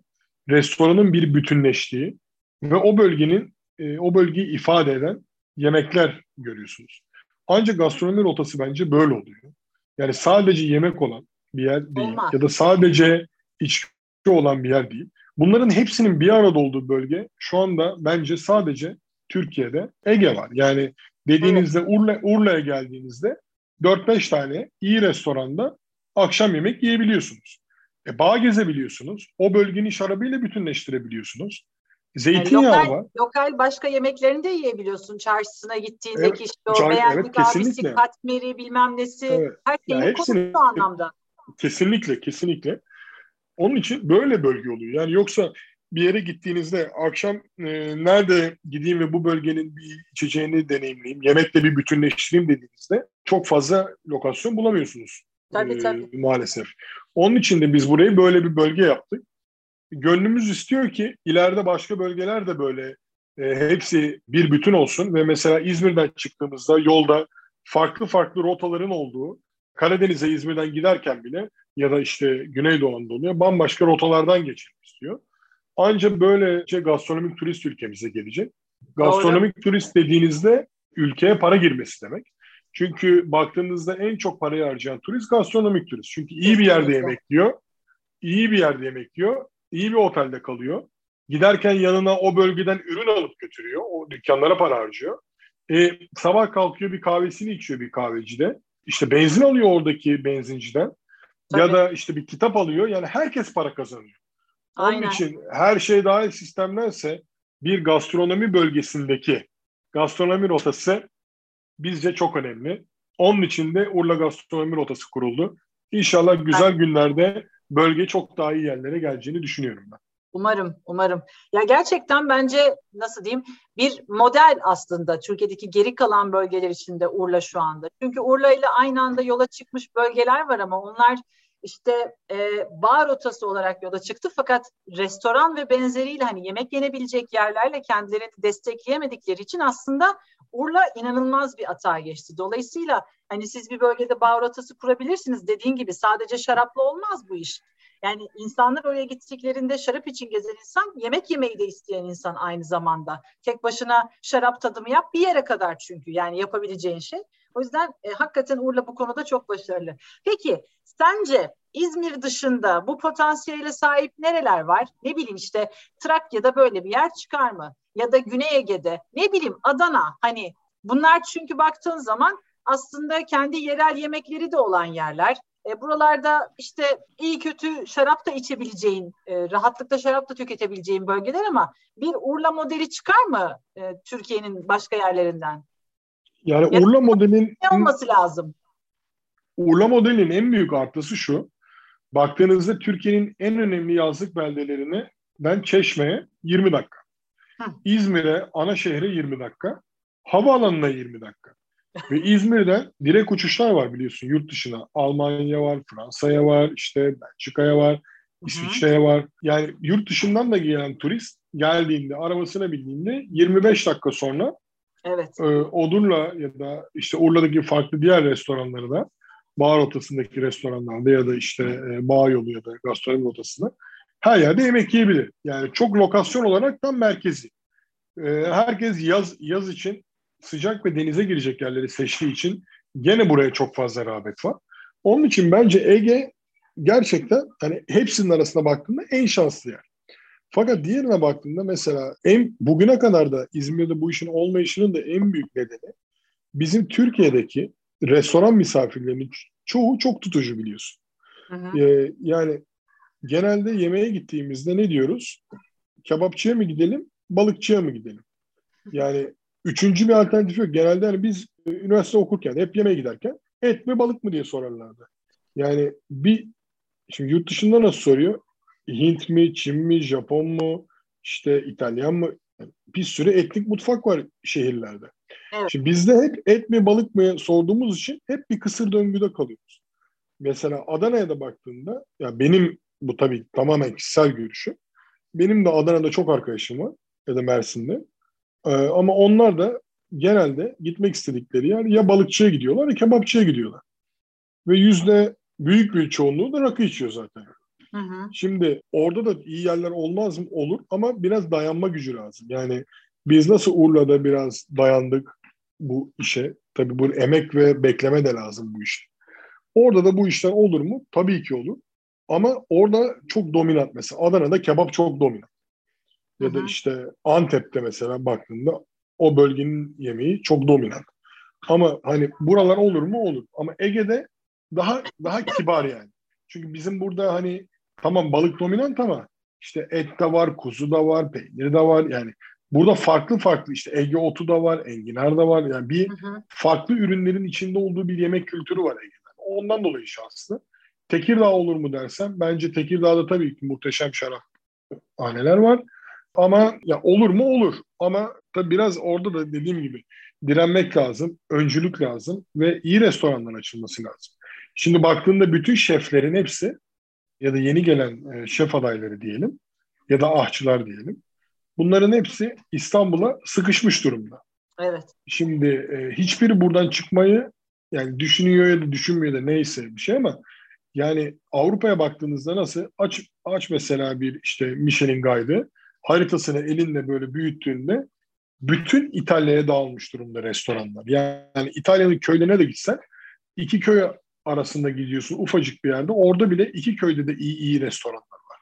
restoranın bir bütünleştiği ve o bölgenin e, o bölgeyi ifade eden yemekler görüyorsunuz. Ancak gastronomi rotası bence böyle oluyor. Yani sadece yemek olan bir yer değil Olmaz. ya da sadece içki olan bir yer değil. Bunların hepsinin bir arada olduğu bölge şu anda bence sadece Türkiye'de Ege var. Yani dediğinizde. Urla, Urla'ya geldiğinizde 4-5 tane iyi restoranda akşam yemek yiyebiliyorsunuz. E, bağ gezebiliyorsunuz. O bölgenin şarabıyla bütünleştirebiliyorsunuz. Zeytinyağı yani lokal, var. Lokal başka yemeklerini de yiyebiliyorsun. Çarşısına gittiğindeki evet, işte o çar, beğendik evet, abisi, katmeri bilmem nesi. Evet. Her şeyin yani hepsini, anlamda. Kesinlikle, kesinlikle. Onun için böyle bölge oluyor. Yani yoksa bir yere gittiğinizde akşam e, nerede gideyim ve bu bölgenin bir içeceğini deneyimleyeyim, yemekle bir bütünleştireyim dediğinizde çok fazla lokasyon bulamıyorsunuz. Tabii, e, tabii. Maalesef. Onun için de biz burayı böyle bir bölge yaptık. Gönlümüz istiyor ki ileride başka bölgeler de böyle e, hepsi bir bütün olsun ve mesela İzmir'den çıktığımızda yolda farklı farklı rotaların olduğu Karadeniz'e İzmir'den giderken bile ya da işte Güneydoğu Anadolu'ya bambaşka rotalardan geçelim istiyor. Ancak böylece gastronomik turist ülkemize gelecek. Gastronomik Doğru. turist dediğinizde ülkeye para girmesi demek. Çünkü baktığınızda en çok parayı harcayan turist gastronomik turist. Çünkü iyi bir yerde yemek yiyor, iyi bir yerde yemek yiyor, iyi bir otelde kalıyor. Giderken yanına o bölgeden ürün alıp götürüyor. O dükkanlara para harcıyor. E, sabah kalkıyor bir kahvesini içiyor bir kahvecide. İşte benzin alıyor oradaki benzinciden. Tabii. Ya da işte bir kitap alıyor. Yani herkes para kazanıyor. Aynen. Onun için her şey dahil sistemlerse bir gastronomi bölgesindeki gastronomi rotası bizce çok önemli. Onun için de Urla Gastronomi Rotası kuruldu. İnşallah güzel günlerde bölge çok daha iyi yerlere geleceğini düşünüyorum ben. Umarım, umarım. Ya gerçekten bence nasıl diyeyim bir model aslında Türkiye'deki geri kalan bölgeler içinde Urla şu anda. Çünkü Urla ile aynı anda yola çıkmış bölgeler var ama onlar işte e, bar rotası olarak yola çıktı fakat restoran ve benzeriyle hani yemek yenebilecek yerlerle kendilerini destekleyemedikleri için aslında Urla inanılmaz bir atağa geçti. Dolayısıyla hani siz bir bölgede bar rotası kurabilirsiniz dediğin gibi sadece şarapla olmaz bu iş. Yani insanlar oraya gittiklerinde şarap için gezen insan yemek yemeyi de isteyen insan aynı zamanda. Tek başına şarap tadımı yap bir yere kadar çünkü yani yapabileceğin şey. O yüzden e, hakikaten Urla bu konuda çok başarılı. Peki sence İzmir dışında bu potansiyele sahip nereler var? Ne bileyim işte Trakya'da böyle bir yer çıkar mı? Ya da Güney Ege'de ne bileyim Adana hani bunlar çünkü baktığın zaman aslında kendi yerel yemekleri de olan yerler. E, buralarda işte iyi kötü şarap da içebileceğin, e, rahatlıkla şarap da tüketebileceğin bölgeler ama bir Urla modeli çıkar mı e, Türkiye'nin başka yerlerinden? Yani ya Urla modelin ne olması lazım? Urla modelinin en büyük artısı şu. Baktığınızda Türkiye'nin en önemli yazlık beldelerine ben Çeşme'ye 20 dakika. Hı. İzmir'e ana şehre 20 dakika. Havaalanına 20 dakika. Ve İzmir'den direkt uçuşlar var biliyorsun yurt dışına. Almanya var, Fransa'ya var, işte Belçika'ya var, İsviçre'ye var. Yani yurt dışından da gelen turist geldiğinde, arabasına bindiğinde 25 dakika sonra evet. e, Odurla ya da işte Urla'daki farklı diğer restoranlarda bağ rotasındaki restoranlarda ya da işte e, bağ yolu ya da gastronomi rotasında her yerde yemek yiyebilir. Yani çok lokasyon olarak tam merkezi. E, herkes yaz yaz için sıcak ve denize girecek yerleri seçtiği için gene buraya çok fazla rağbet var. Onun için bence Ege gerçekten hani hepsinin arasında baktığında en şanslı yer. Fakat diğerine baktığında mesela en bugüne kadar da İzmir'de bu işin olmayışının da en büyük nedeni bizim Türkiye'deki restoran misafirlerinin çoğu çok tutucu biliyorsun. Hı hı. Ee, yani genelde yemeğe gittiğimizde ne diyoruz? Kebapçıya mı gidelim, balıkçıya mı gidelim? Yani üçüncü bir alternatif yok. Genelde hani biz e, üniversite okurken, hep yemeğe giderken et mi balık mı diye sorarlardı. Yani bir, şimdi yurt dışında nasıl soruyor? Hint mi, Çin mi, Japon mu, işte İtalyan mı? Yani bir sürü etnik mutfak var şehirlerde. Evet. Şimdi bizde hep et mi balık mı sorduğumuz için hep bir kısır döngüde kalıyoruz. Mesela Adana'ya da baktığında ya benim bu tabii tamamen kişisel görüşüm. Benim de Adana'da çok arkadaşım var ya da Mersin'de. Ee, ama onlar da genelde gitmek istedikleri yer ya balıkçıya gidiyorlar ya kebapçıya gidiyorlar. Ve yüzde büyük bir çoğunluğu da rakı içiyor zaten. Hı hı. Şimdi orada da iyi yerler olmaz mı? Olur ama biraz dayanma gücü lazım. Yani biz nasıl Urla'da biraz dayandık bu işe. Tabii bu emek ve bekleme de lazım bu işte. Orada da bu işler olur mu? Tabii ki olur. Ama orada çok dominant mesela. Adana'da kebap çok dominant. Ya da işte Antep'te mesela baktığında o bölgenin yemeği çok dominant. Ama hani buralar olur mu? Olur. Ama Ege'de daha daha kibar yani. Çünkü bizim burada hani tamam balık dominant ama işte et de var, kuzu da var, peynir de var. Yani burada farklı farklı işte Ege otu da var, enginar da var. Yani bir hı hı. farklı ürünlerin içinde olduğu bir yemek kültürü var Ege'de. Ondan dolayı şanslı. Tekirdağ olur mu dersem bence Tekirdağ'da tabii ki muhteşem şarap haneler var. Ama ya olur mu olur. Ama tabii biraz orada da dediğim gibi direnmek lazım, öncülük lazım ve iyi restoranların açılması lazım. Şimdi baktığında bütün şeflerin hepsi ya da yeni gelen e, şef adayları diyelim ya da ahçılar diyelim. Bunların hepsi İstanbul'a sıkışmış durumda. Evet. Şimdi e, hiçbiri buradan çıkmayı yani düşünüyor ya da düşünmüyor da neyse bir şey ama yani Avrupa'ya baktığınızda nasıl aç aç mesela bir işte Michelin Guide'ı haritasını elinde böyle büyüttüğünde bütün İtalya'ya dağılmış durumda restoranlar. Yani İtalya'nın köylerine de gitsen iki köy arasında gidiyorsun ufacık bir yerde. Orada bile iki köyde de iyi iyi restoranlar var.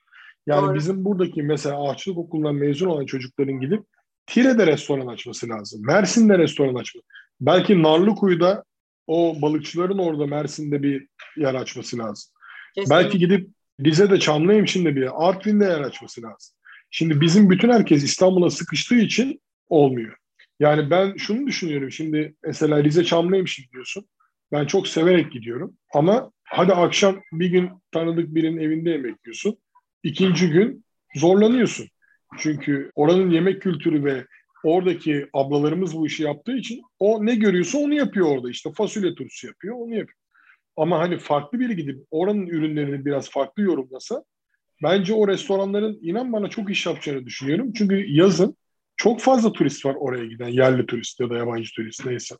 Yani Doğru. bizim buradaki mesela ağaçlık okulundan mezun olan çocukların gidip Tire'de restoran açması lazım. Mersin'de restoran açması. Belki Narlıkuyu'da o balıkçıların orada Mersin'de bir yer açması lazım. Kesinlikle. Belki gidip Rize'de Çamlıhemşin'de bir yer, Artvin'de yer açması lazım. Şimdi bizim bütün herkes İstanbul'a sıkıştığı için olmuyor. Yani ben şunu düşünüyorum şimdi mesela Rize Çamlıhemşin diyorsun. Ben çok severek gidiyorum ama hadi akşam bir gün tanıdık birinin evinde yemek yiyorsun. İkinci gün zorlanıyorsun. Çünkü oranın yemek kültürü ve oradaki ablalarımız bu işi yaptığı için o ne görüyorsa onu yapıyor orada. İşte fasulye turşusu yapıyor, onu yapıyor. Ama hani farklı biri gidip oranın ürünlerini biraz farklı yorumlasa bence o restoranların inan bana çok iş yapacağını düşünüyorum. Çünkü yazın çok fazla turist var oraya giden. Yerli turist ya da yabancı turist neyse.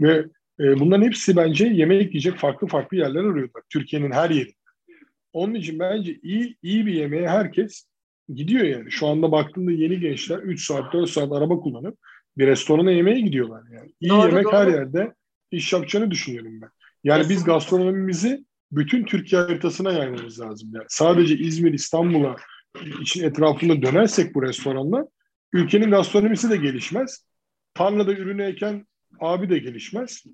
Ve e, bunların hepsi bence yemek yiyecek farklı farklı yerler arıyorlar. Türkiye'nin her yerinde. Onun için bence iyi iyi bir yemeğe herkes gidiyor yani. Şu anda baktığında yeni gençler 3 saat 4 saat araba kullanıp bir restorana yemeğe gidiyorlar yani. İyi doğru, yemek doğru. her yerde iş yapacağını düşünüyorum ben. Yani Kesinlikle. biz gastronomimizi bütün Türkiye haritasına yaymamız lazım. Yani sadece İzmir, İstanbul'a için etrafında dönersek bu restoranla ülkenin gastronomisi de gelişmez. Tarlada ürünü eken abi de gelişmez.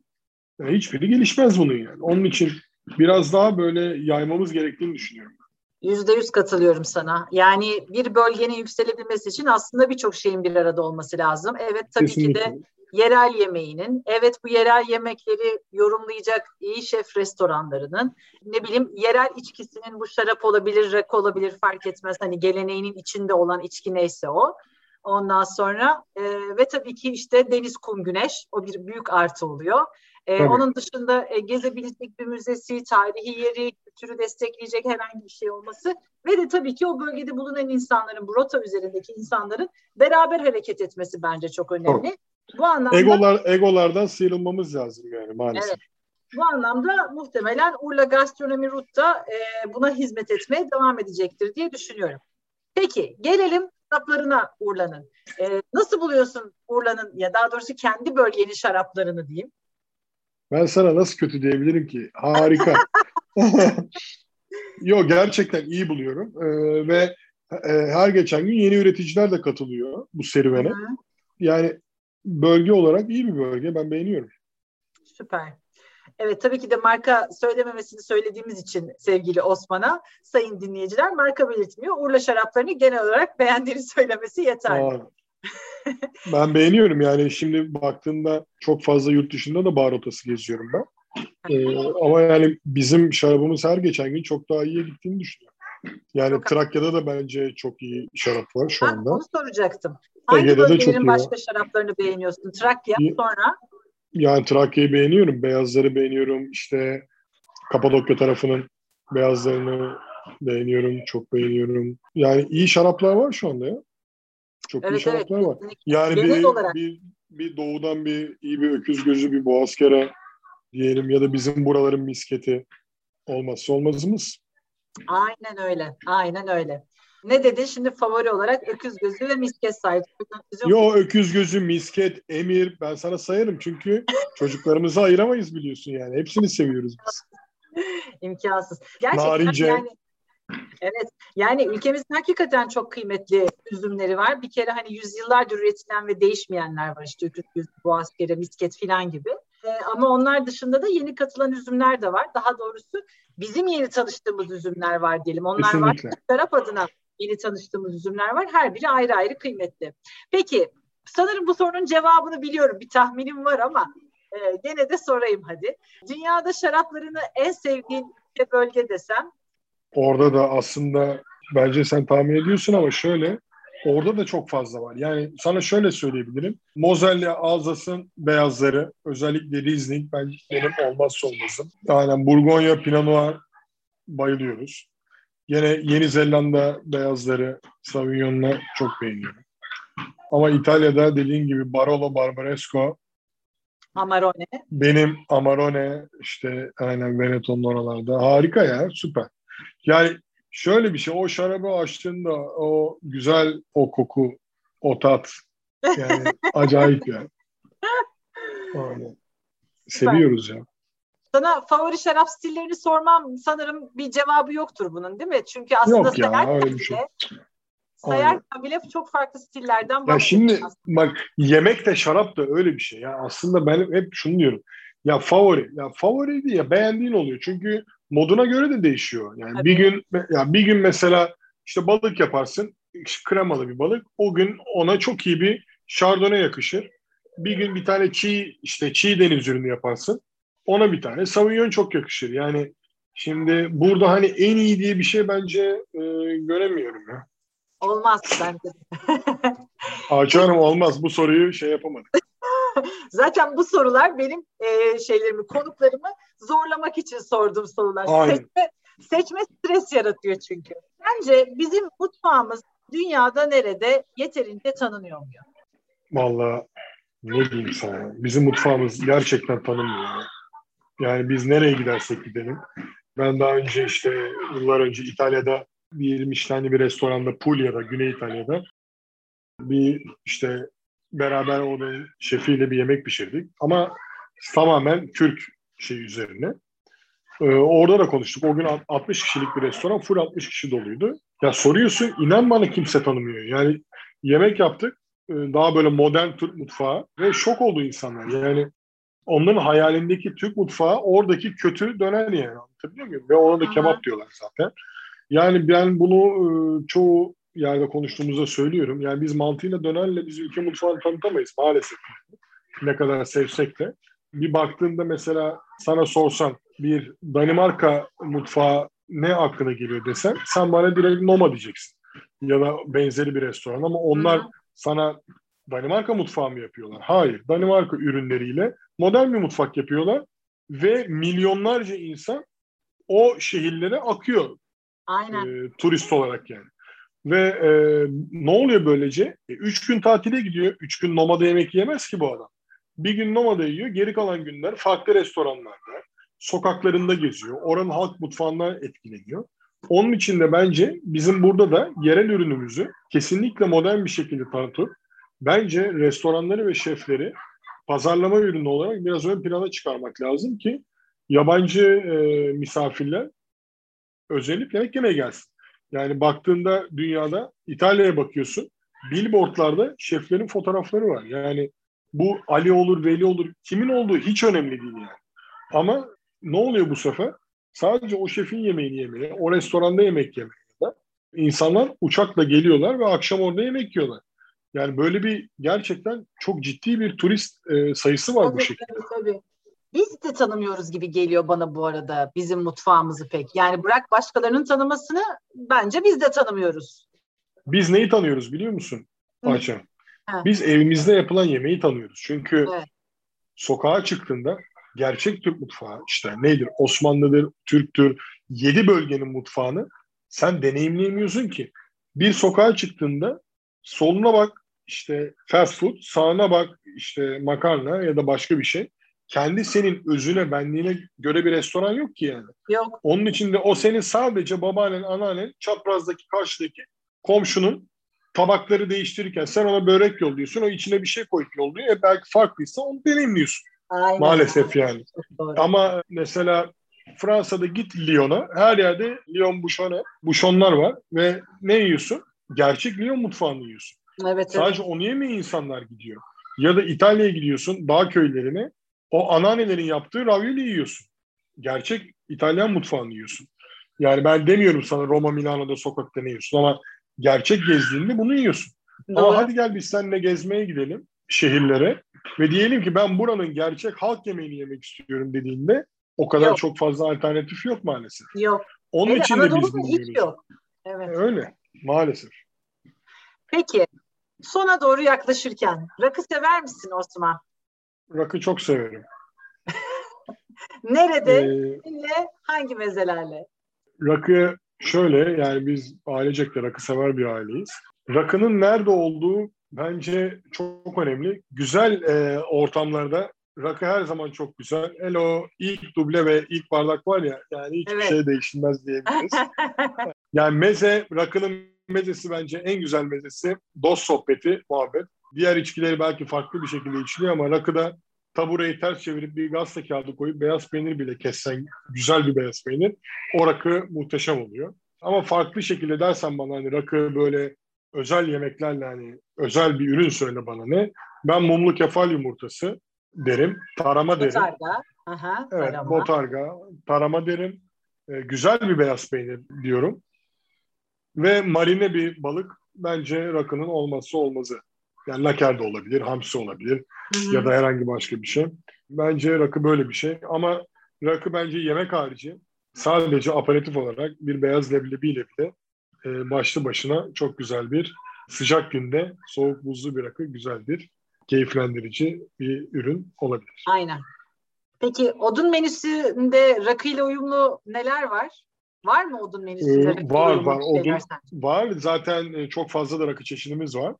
Yani hiçbiri gelişmez bunun yani. Onun için biraz daha böyle yaymamız gerektiğini düşünüyorum. Yüzde yüz katılıyorum sana. Yani bir bölgenin yükselebilmesi için aslında birçok şeyin bir arada olması lazım. Evet tabii Kesinlikle. ki de yerel yemeğinin, evet bu yerel yemekleri yorumlayacak iyi şef restoranlarının, ne bileyim yerel içkisinin bu şarap olabilir, rak olabilir fark etmez. Hani geleneğinin içinde olan içki neyse o. Ondan sonra e, ve tabii ki işte deniz, kum, güneş o bir büyük artı oluyor. E, onun dışında e, gezebilecek bir müzesi, tarihi yeri, kültürü destekleyecek herhangi bir şey olması ve de tabii ki o bölgede bulunan insanların, bu rota üzerindeki insanların beraber hareket etmesi bence çok önemli. Tabii. Bu anlamda Egolar, egolardan sıyrılmamız lazım yani maalesef. Evet. Bu anlamda muhtemelen Urla Gastronomi Rut'ta e, buna hizmet etmeye devam edecektir diye düşünüyorum. Peki gelelim şaraplarına Urla'nın. E, nasıl buluyorsun Urla'nın ya daha doğrusu kendi bölgenin şaraplarını diyeyim? Ben sana nasıl kötü diyebilirim ki? Harika. Yok gerçekten iyi buluyorum. Ee, ve e, her geçen gün yeni üreticiler de katılıyor bu serüvene. Hı-hı. Yani bölge olarak iyi bir bölge. Ben beğeniyorum. Süper. Evet tabii ki de marka söylememesini söylediğimiz için sevgili Osman'a sayın dinleyiciler marka belirtmiyor. Urla şaraplarını genel olarak beğendiğini söylemesi yeterli. Aa, ben beğeniyorum yani şimdi baktığında çok fazla yurt dışında da bar rotası geziyorum ben. Ee, ama yani bizim şarabımız her geçen gün çok daha iyiye gittiğini düşünüyorum. Yani çok Trakya'da da bence çok iyi şarap var şu anda. Onu soracaktım. Hangi Ege'de bölgelerin başka var. şaraplarını beğeniyorsun? Trakya sonra? Yani Trakya'yı beğeniyorum. Beyazları beğeniyorum. İşte Kapadokya tarafının beyazlarını beğeniyorum. Çok beğeniyorum. Yani iyi şaraplar var şu anda ya. Çok evet, iyi şaraplar evet, var. Yani bir, olarak. bir, bir doğudan bir iyi bir öküz gözü bir boğazkara diyelim ya da bizim buraların misketi olmazsa olmazımız. Aynen öyle. Aynen öyle. Ne dedin şimdi favori olarak öküz gözü ve misket sahip. Yo öküz gözü, misket, emir ben sana sayarım çünkü çocuklarımızı ayıramayız biliyorsun yani. Hepsini seviyoruz biz. İmkansız. Gerçekten Narince. yani Evet yani ülkemizin hakikaten çok kıymetli üzümleri var. Bir kere hani yüzyıllardır üretilen ve değişmeyenler var işte öküz gözü, boğazkere, misket filan gibi. Ee, ama onlar dışında da yeni katılan üzümler de var. Daha doğrusu bizim yeni tanıştığımız üzümler var diyelim. Onlar Kesinlikle. var. Şarap adına yeni tanıştığımız üzümler var. Her biri ayrı ayrı kıymetli. Peki sanırım bu sorunun cevabını biliyorum. Bir tahminim var ama e, gene de sorayım hadi. Dünyada şaraplarını en sevdiğin ülke bölge desem? Orada da aslında bence sen tahmin ediyorsun ama şöyle orada da çok fazla var. Yani sana şöyle söyleyebilirim. Mosel'le Alsas'ın beyazları özellikle Riesling bence benim olmazsa olmazım. Aynen Burgonya, Pinot Noir bayılıyoruz. Yine Yeni Zelanda beyazları Sauvignon'la çok beğeniyorum. Ama İtalya'da dediğin gibi Barolo Barbaresco Amarone. Benim Amarone işte aynen Veneto'nun oralarda. Harika ya süper. Yani şöyle bir şey o şarabı açtığında o güzel o koku o tat yani acayip yani. Aynen. Seviyoruz ya. Sana favori şarap stillerini sormam sanırım bir cevabı yoktur bunun değil mi? Çünkü aslında Yok ya öyle bir şey. Sayarken bile çok farklı stillerden Ya şimdi bak yemek de şarap da öyle bir şey. Ya aslında ben hep şunu diyorum. Ya favori. Ya favori diye beğendiğin oluyor. Çünkü moduna göre de değişiyor. Yani Tabii. bir gün ya bir gün mesela işte balık yaparsın. Kremalı bir balık. O gün ona çok iyi bir şardone yakışır. Bir gün bir tane çiğ işte çiğ deniz ürünü yaparsın. Ona bir tane Sauvignon çok yakışır. Yani şimdi burada hani en iyi diye bir şey bence e, göremiyorum ya. Olmaz bence. Ayça Hanım olmaz. Bu soruyu şey yapamadık. Zaten bu sorular benim e, şeylerimi, konuklarımı zorlamak için sorduğum sorular. Aynen. Seçme, seçme stres yaratıyor çünkü. Bence bizim mutfağımız dünyada nerede yeterince tanınıyor mu? Vallahi ne diyeyim sana. Bizim mutfağımız gerçekten tanınmıyor. Yani biz nereye gidersek gidelim. Ben daha önce işte yıllar önce İtalya'da bir Michelin'li bir restoranda Puglia'da, Güney İtalya'da bir işte beraber onun şefiyle bir yemek pişirdik. Ama tamamen Türk şey üzerine. Ee, orada da konuştuk. O gün 60 kişilik bir restoran, full 60 kişi doluydu. Ya soruyorsun, inan bana kimse tanımıyor. Yani yemek yaptık, e, daha böyle modern Türk mutfağı ve şok oldu insanlar. Yani onların hayalindeki Türk mutfağı oradaki kötü döner yani. Anlatabiliyor muyum? Ve ona da kebap diyorlar zaten. Yani ben bunu e, çoğu yerde konuştuğumuzda söylüyorum. Yani biz mantığıyla dönerle biz ülke mutfağını tanıtamayız maalesef. Ne kadar sevsek de. Bir baktığında mesela sana sorsan bir Danimarka mutfağı ne aklına geliyor desen sen bana direkt Noma diyeceksin. Ya da benzeri bir restoran ama onlar Hı. sana Danimarka mutfağı mı yapıyorlar? Hayır. Danimarka ürünleriyle modern bir mutfak yapıyorlar ve milyonlarca insan o şehirlere akıyor. Aynen. E, turist olarak yani. Ve e, ne oluyor böylece? E, üç gün tatile gidiyor. Üç gün nomada yemek yemez ki bu adam. Bir gün nomada yiyor. Geri kalan günler farklı restoranlarda, sokaklarında geziyor. Oranın halk mutfağından etkileniyor. Onun için de bence bizim burada da yerel ürünümüzü kesinlikle modern bir şekilde tanıtıp bence restoranları ve şefleri pazarlama ürünü olarak biraz ön plana çıkarmak lazım ki yabancı e, misafirler özellikle yemek yemeye gelsin. Yani baktığında dünyada İtalya'ya bakıyorsun. Billboardlarda şeflerin fotoğrafları var. Yani bu Ali olur, Veli olur. Kimin olduğu hiç önemli değil yani. Ama ne oluyor bu sefer? Sadece o şefin yemeğini yemeye, o restoranda yemek yemeye da insanlar uçakla geliyorlar ve akşam orada yemek yiyorlar. Yani böyle bir gerçekten çok ciddi bir turist e, sayısı var tabii, bu şekilde. Tabii, tabii. Biz de tanımıyoruz gibi geliyor bana bu arada bizim mutfağımızı pek. Yani bırak başkalarının tanımasını bence biz de tanımıyoruz. Biz neyi tanıyoruz biliyor musun Ayça? Biz evimizde yapılan yemeği tanıyoruz. Çünkü evet. sokağa çıktığında gerçek Türk mutfağı işte nedir? Osmanlıdır, Türktür, yedi bölgenin mutfağını sen deneyimleyemiyorsun ki. Bir sokağa çıktığında soluna bak işte fast food, sağına bak işte makarna ya da başka bir şey kendi senin özüne, benliğine göre bir restoran yok ki yani. Yok. Onun için de o senin sadece babaannen, anneannen, çaprazdaki, karşıdaki komşunun tabakları değiştirirken sen ona börek yolluyorsun, o içine bir şey koyup yolluyor. E belki farklıysa onu deneyimliyorsun. Aynen. Maalesef yani. Ama mesela Fransa'da git Lyon'a, her yerde Lyon bouchonne, bouchonlar var ve ne yiyorsun? Gerçek Lyon mutfağını yiyorsun. Evet, Sadece evet. onu yemeye insanlar gidiyor. Ya da İtalya'ya gidiyorsun, dağ köylerine, o anneannelerin yaptığı ravioli yiyorsun. Gerçek İtalyan mutfağını yiyorsun. Yani ben demiyorum sana Roma Milano'da sokakta ne yiyorsun ama gerçek gezdiğinde bunu yiyorsun. Doğru. Ama hadi gel biz seninle gezmeye gidelim şehirlere ve diyelim ki ben buranın gerçek halk yemeğini yemek istiyorum dediğinde O kadar yok. çok fazla alternatif yok maalesef. Yok. Onun Hele için de biz hiç yok. Evet. Öyle maalesef. Peki sona doğru yaklaşırken rakı sever misin Osman? Rakı çok severim. Nerede? Ee, hangi mezelerle? Rakı şöyle yani biz ailecek de rakı sever bir aileyiz. Rakının nerede olduğu bence çok önemli. Güzel e, ortamlarda rakı her zaman çok güzel. Hele o ilk duble ve ilk bardak var ya yani hiçbir evet. şey değişilmez diyebiliriz. yani meze, rakının mezesi bence en güzel mezesi. Dost sohbeti, muhabbet. Diğer içkileri belki farklı bir şekilde içiliyor ama rakıda tabureyi ters çevirip bir gazete kağıdı koyup beyaz peynir bile kessen güzel bir beyaz peynir o rakı muhteşem oluyor. Ama farklı şekilde dersen bana hani rakı böyle özel yemeklerle hani özel bir ürün söyle bana ne? Ben mumlu kefal yumurtası derim, tarama derim. Botarga. Aha, evet, tarama. botarga, tarama derim. Ee, güzel bir beyaz peynir diyorum. Ve marine bir balık bence rakının olmazsa olmazı. Yani laker de olabilir, hamsi olabilir Hı-hı. ya da herhangi başka bir şey. Bence rakı böyle bir şey. Ama rakı bence yemek harici sadece aperatif olarak bir beyaz leblebiyle bile e, başlı başına çok güzel bir sıcak günde soğuk buzlu bir rakı güzeldir. Keyiflendirici bir ürün olabilir. Aynen. Peki odun menüsünde rakı ile uyumlu neler var? Var mı odun menüsünde? Ee, var var. Odun, var. Zaten e, çok fazla da rakı çeşidimiz var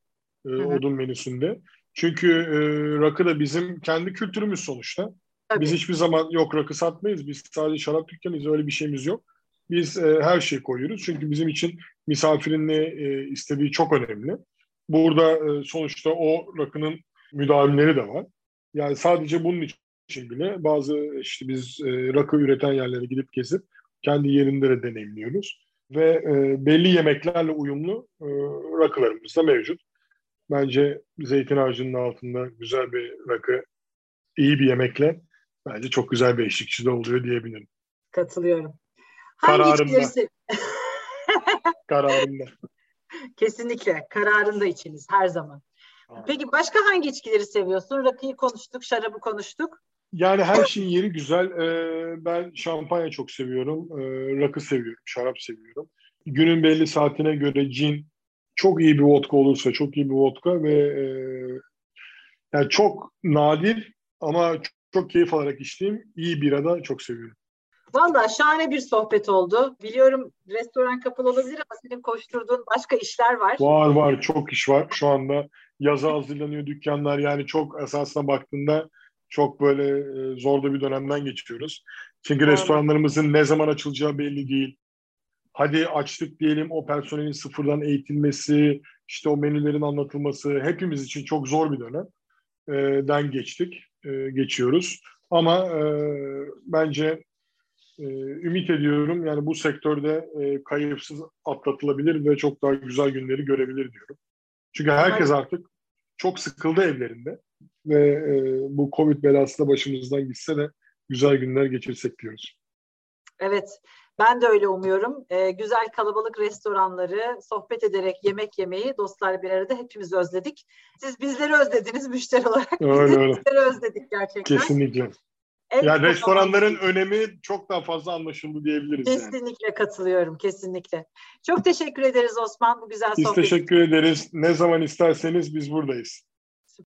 e, odun menüsünde. Çünkü e, rakı da bizim kendi kültürümüz sonuçta. Tabii. Biz hiçbir zaman yok rakı satmayız. Biz sadece şarap dükkanıyız. Öyle bir şeyimiz yok. Biz e, her şeyi koyuyoruz. Çünkü bizim için misafirin ne e, istediği çok önemli. Burada e, sonuçta o rakının müdavimleri de var. Yani sadece bunun için bile bazı işte biz e, rakı üreten yerlere gidip gezip kendi yerinde de deneyimliyoruz. Ve e, belli yemeklerle uyumlu e, rakılarımız da mevcut. Bence zeytin ağacının altında güzel bir rakı, iyi bir yemekle bence çok güzel bir eşlikçi de oluyor diyebilirim. Katılıyorum. Kararımda. Kararımda. Kesinlikle. Kararında içiniz her zaman. Peki başka hangi içkileri seviyorsun? Rakıyı konuştuk, şarabı konuştuk. Yani her şeyin yeri güzel. Ee, ben şampanya çok seviyorum. Ee, rakı seviyorum, şarap seviyorum. Günün belli saatine göre cin, çok iyi bir vodka olursa çok iyi bir vodka ve e, yani çok nadir ama çok, çok keyif alarak içtiğim iyi bira da çok seviyorum. Valla şahane bir sohbet oldu. Biliyorum restoran kapalı olabilir ama senin koşturduğun başka işler var. Var var çok iş var. Şu anda yaza hazırlanıyor dükkanlar. Yani çok esasına baktığında çok böyle e, zor da bir dönemden geçiyoruz. Çünkü Aynen. restoranlarımızın ne zaman açılacağı belli değil. Hadi açtık diyelim o personelin sıfırdan eğitilmesi, işte o menülerin anlatılması hepimiz için çok zor bir dönemden e, geçtik, e, geçiyoruz. Ama e, bence e, ümit ediyorum yani bu sektörde e, kayıpsız atlatılabilir ve çok daha güzel günleri görebilir diyorum. Çünkü herkes artık çok sıkıldı evlerinde ve e, bu Covid belası da başımızdan gitse de güzel günler geçirsek diyoruz. Evet. Ben de öyle umuyorum. Ee, güzel kalabalık restoranları, sohbet ederek yemek yemeyi dostlar bir arada hepimiz özledik. Siz bizleri özlediniz müşteri olarak. Öyle, Biz öyle. bizleri özledik gerçekten. Kesinlikle. Evet, yani restoranların zaman... önemi çok daha fazla anlaşıldı diyebiliriz. Kesinlikle yani. katılıyorum, kesinlikle. Çok teşekkür ederiz Osman bu güzel sohbet. Biz teşekkür ederiz. Ne zaman isterseniz biz buradayız.